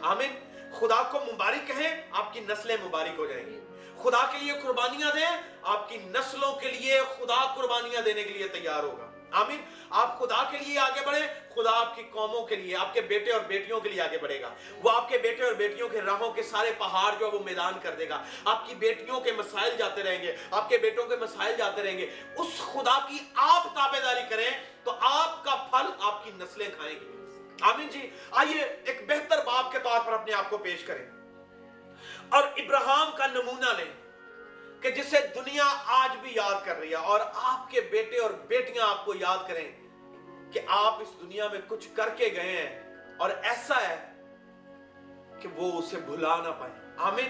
آمین۔ خدا کو مبارک کہیں آپ کی نسلیں مبارک ہو جائیں گی۔ خدا کے لیے قربانیاں دیں، آپ کی نسلوں کے لیے خدا قربانیاں دینے کے لیے تیار ہوگا۔ آمین۔ آپ خدا کے لیے آگے بڑھیں، خدا آپ کی قوموں کے لیے، آپ کے بیٹے اور بیٹیوں کے لیے آگے بڑھے گا۔ وہ آپ کے بیٹے اور بیٹیوں کے راہوں کے سارے پہاڑ جو وہ میدان کر دے گا۔ آپ کی بیٹیوں کے مسائل جاتے رہیں گے، آپ کے بیٹوں کے مسائل جاتے رہیں گے۔ اس خدا کی آپ تابے داری کریں تو آپ کا پھل آپ کی نسلیں کھائیں گے آمین جی۔ آئیے ایک بہتر باپ کے طور پر اپنے آپ کو پیش کریں۔ اور ابراہم کا نمونہ لیں کہ جسے دنیا آج بھی یاد کر رہی ہے۔ اور آپ کے بیٹے اور بیٹیاں آپ کو یاد کریں کہ آپ اس دنیا میں کچھ کر کے گئے ہیں اور ایسا ہے کہ وہ اسے بھلا نہ پائے۔ آمین۔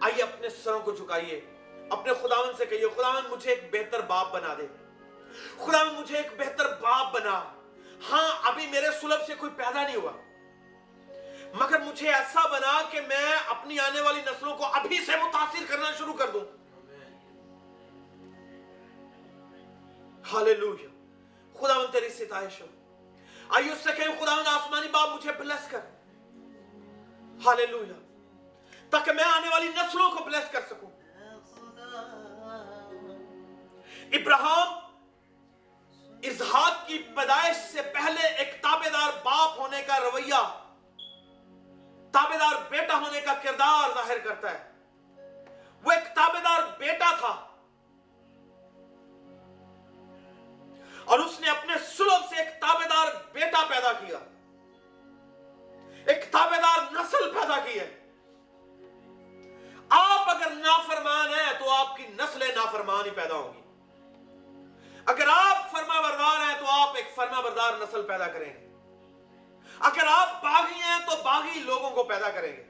آئیے اپنے سروں کو چکائیے اپنے خداون سے کہیے خداون مجھے ایک بہتر باپ بنا دے۔ خداون مجھے ایک بہتر باپ بنا۔ ہاں ابھی میرے سلب سے کوئی پیدا نہیں ہوا۔ مگر مجھے ایسا بنا کہ میں اپنی آنے والی نسلوں کو ابھی سے متاثر کرنا شروع کر دوں۔ ہالیلویا۔ خدا من تیری ستائش ہو۔ آئیو اس سے کہیں خدا من آسمانی باپ مجھے بلس کر۔ ہالیلویا۔ تاکہ میں آنے والی نسلوں کو بلس کر سکوں۔ ابراہم اظہاد کی پیدائش سے پہلے ایک تابے دار باپ ہونے کا رویہ تابے دار بیٹا ہونے کا کردار ظاہر کرتا ہے۔ وہ ایک تابے دار بیٹا تھا۔ اور اس نے اپنے سلب سے ایک تابے دار بیٹا پیدا کیا۔ ایک تابے دار نسل پیدا کی ہے۔ آپ اگر نافرمان ہیں تو آپ کی نسلیں نافرمان ہی پیدا ہوں گی۔ اگر آپ فرما بردار ہیں تو آپ ایک فرما بردار نسل پیدا کریں گے۔ اگر آپ باغی ہیں تو باغی لوگوں کو پیدا کریں گے۔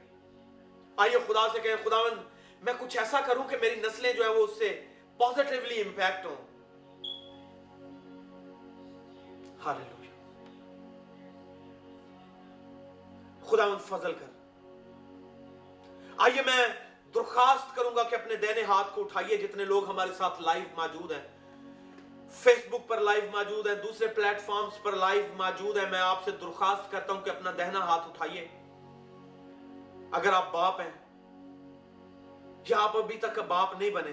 آئیے خدا سے کہیں خداون میں کچھ ایسا کروں کہ میری نسلیں جو ہے وہ اس سے پوزیٹیولی امپیکٹ ہوں۔ ہالیلویہ خدا ان فضل کر۔ آئیے میں درخواست کروں گا کہ اپنے دینے ہاتھ کو اٹھائیے، جتنے لوگ ہمارے ساتھ لائیو موجود ہیں۔ فیس بک پر لائیو موجود ہیں، دوسرے پلیٹ فارمز پر لائیو موجود ہیں۔ میں آپ سے درخواست کرتا ہوں کہ اپنا دہنا ہاتھ اٹھائیے۔ اگر آپ باپ ہیں، یا آپ ابھی تک باپ نہیں بنے،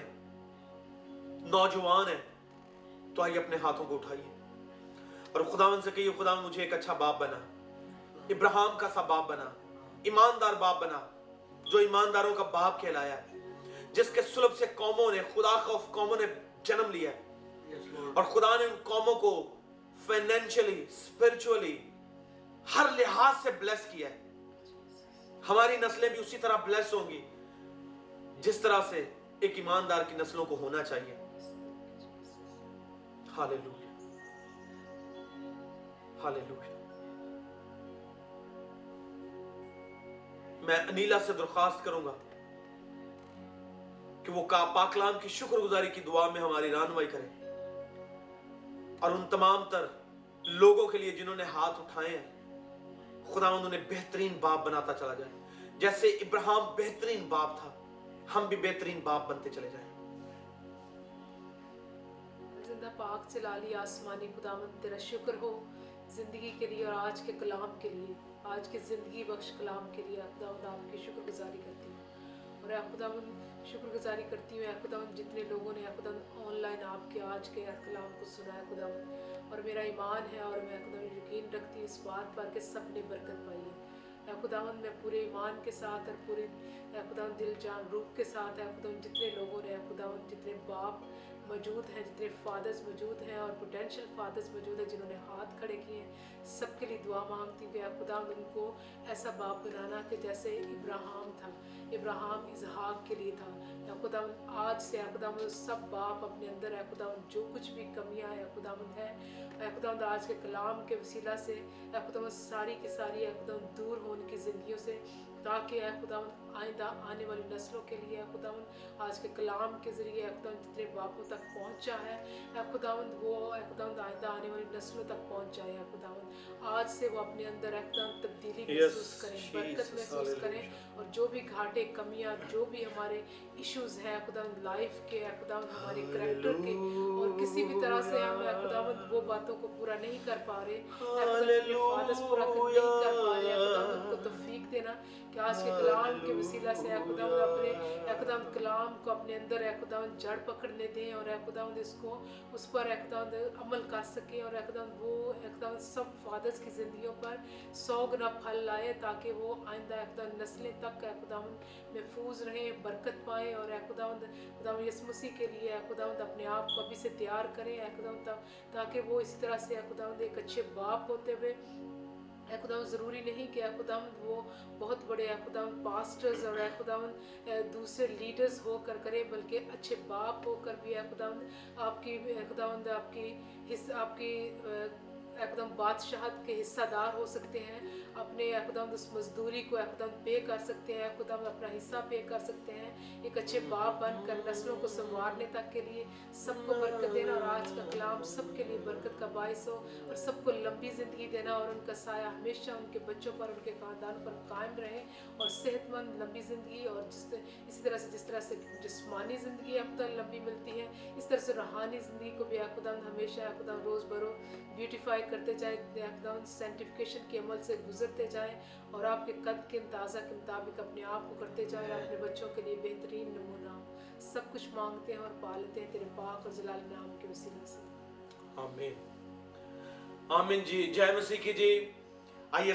نوجوان ہیں، تو آئیے اپنے ہاتھوں کو اٹھائیے۔ اور خداون سے کہیے، خدا مجھے ایک اچھا باپ بنا۔ ابراہم کا سا باپ بنا۔ ایماندار باپ بنا۔ جو ایمانداروں کا باپ کہلایا ہے۔ جس کے سلب سے قوموں نے، خدا خوف قوموں نے جنم لیا ہے۔ اور خدا نے ان قوموں کو فائنینشلی اسپرچولی ہر لحاظ سے بلیس کیا ہے۔ ہماری نسلیں بھی اسی طرح بلیس ہوں گی جس طرح سے ایک ایماندار کی نسلوں کو ہونا چاہیے۔ ہالیلویا ہالیلویا میں انیلا سے درخواست کروں گا کہ وہ پاکلام کی شکر گزاری کی دعا میں ہماری رانوائی کریں۔ اور ان تمام تر لوگوں کے لیے جنہوں نے ہاتھ اٹھائے ہیں، خدا انہیں بہترین باپ بناتا چلا جائے۔ جیسے ابراہم بہترین باپ تھا، ہم بھی بہترین باپ بنتے چلے جائیں۔ زندہ پاک چلا لی آسمانی خداوند تیرا شکر ہو زندگی کے لیے اور آج کے کلام کے لیے۔ آج کے زندگی بخش کلام کے لیے۔ خداوند آپ کی شکر گزاری کرتی ہوں۔ اور اے خدا من شکر گزاری کرتی ہوں، اے خدا من جتنے لوگوں نے خدا آن لائن آپ کے آج کے کلام کو سنا ہے خدا من اور میرا ایمان ہے اور میں خدا یقین رکھتی ہوں اس بات پر کہ سب نے برکت پائی ہے۔ اے خداون میں پورے ایمان کے ساتھ اور پورے اے خداون دل جان روح کے ساتھ اے خداون جتنے لوگوں نے اے خداون جتنے باپ موجود ہیں، جتنے فادرز موجود ہیں اور پوٹینشیل فادرز موجود ہیں جنہوں نے ہاتھ کھڑے کیے ہیں، سب کے لیے دعا مانگتی ہوں۔ خدا ان کو ایسا باپ بنانا کہ جیسے ابراہم تھا ابراہم اظہاق کے لیے تھا۔ یا خدا آج سے خدا سب باپ اپنے اندر ہے خدا جو کچھ بھی کمیاں ہے خدا ہے اے خدا آج کے کلام کے وسیلہ سے اے خدا ساری کی ساری اے خدا دور ہو ان کی زندگیوں سے۔ تاکہ اے خداون آئندہ آنے والی نسلوں کے لیے اے خداون آج کے کلام کے ذریعے اے خداون جتنے باپوں تک پہنچا ہے اے خداون وہ اے خداون آئندہ آنے والی نسلوں تک پہنچا ہے اے خداون آج سے وہ اپنے اندر اے خداون تبدیلی محسوس کریں برکت محسوس کریں اور جو بھی گھاٹے کمیاں جو بھی ہمارے ایشوز ہیں اے خداون لائف کے اے خداون ہمارے کریکٹر کے اور کسی بھی طرح سے ہم اے خداون وہ باتوں کو پورا نہیں کر پا رہے اے خداون پورا نہیں کر پا رہے اے خداون کو توفیق دینا کہ آج کے کلام کے وسیلہ سے اے خدا اپنے اے خدا کلام کو اپنے اندر اے خدا جڑ پکڑنے دیں اور اے خدا اس کو اس پر اے خدا عمل کر سکیں اور اے خدا وہ اے خدا سب فادرس کی زندگیوں پر سو گنا پھل لائے تاکہ وہ آئندہ اے خدا نسلیں تک اے خدا محفوظ رہیں برکت پائیں اور اے خدا خدا یس مسیح کے لیے اے خدا اپنے آپ کو ابھی سے تیار کریں اے خدا تاکہ وہ اسی طرح سے اے خدا ایک اچھے باپ ہوتے ہوئے ہے خداون ضروری نہیں کہ خداون وہ بہت بڑے ہے خداون پاسٹرز اور خداون دوسرے لیڈرز ہو کر کرے، بلکہ اچھے باپ ہو کر بھی ہے خداون آپ کی خداون آپ کی حصہ آپ کی ایک دم بادشاہت کے حصہ دار ہو سکتے ہیں۔ اپنے خدم اس مزدوری کو خدم پے کر سکتے ہیں خدم اپنا حصہ پے کر سکتے ہیں۔ ایک اچھے باپ بن کر نسلوں کو سنوارنے تک کے لیے سب کو برکت دینا اور آج کا کلام سب کے لیے برکت کا باعث ہو اور سب کو لمبی زندگی دینا اور ان کا سایہ ہمیشہ ان کے بچوں پر، ان کے خاندان پر قائم رہے اور صحت مند لمبی زندگی اور جس اسی طرح سے جس طرح سے جسمانی زندگی اب تک لمبی ملتی ہے، اس طرح سے روحانی زندگی کو بھی خدم ہمیشہ خدم روز برو بیوٹیفائی کرتے جائے خدم سینٹیفکیشن کے عمل سے گزر گزرتے جائیں اور آپ کے قد کے اندازہ کے مطابق اپنے آپ کو کرتے جائیں اور اپنے بچوں کے لیے بہترین نمونہ سب کچھ مانگتے ہیں اور پالتے ہیں تیرے پاک اور جلال نام کے وسیلے سے۔ آمین۔ آمین جی۔ جائے مسیح کی جی۔ آئیے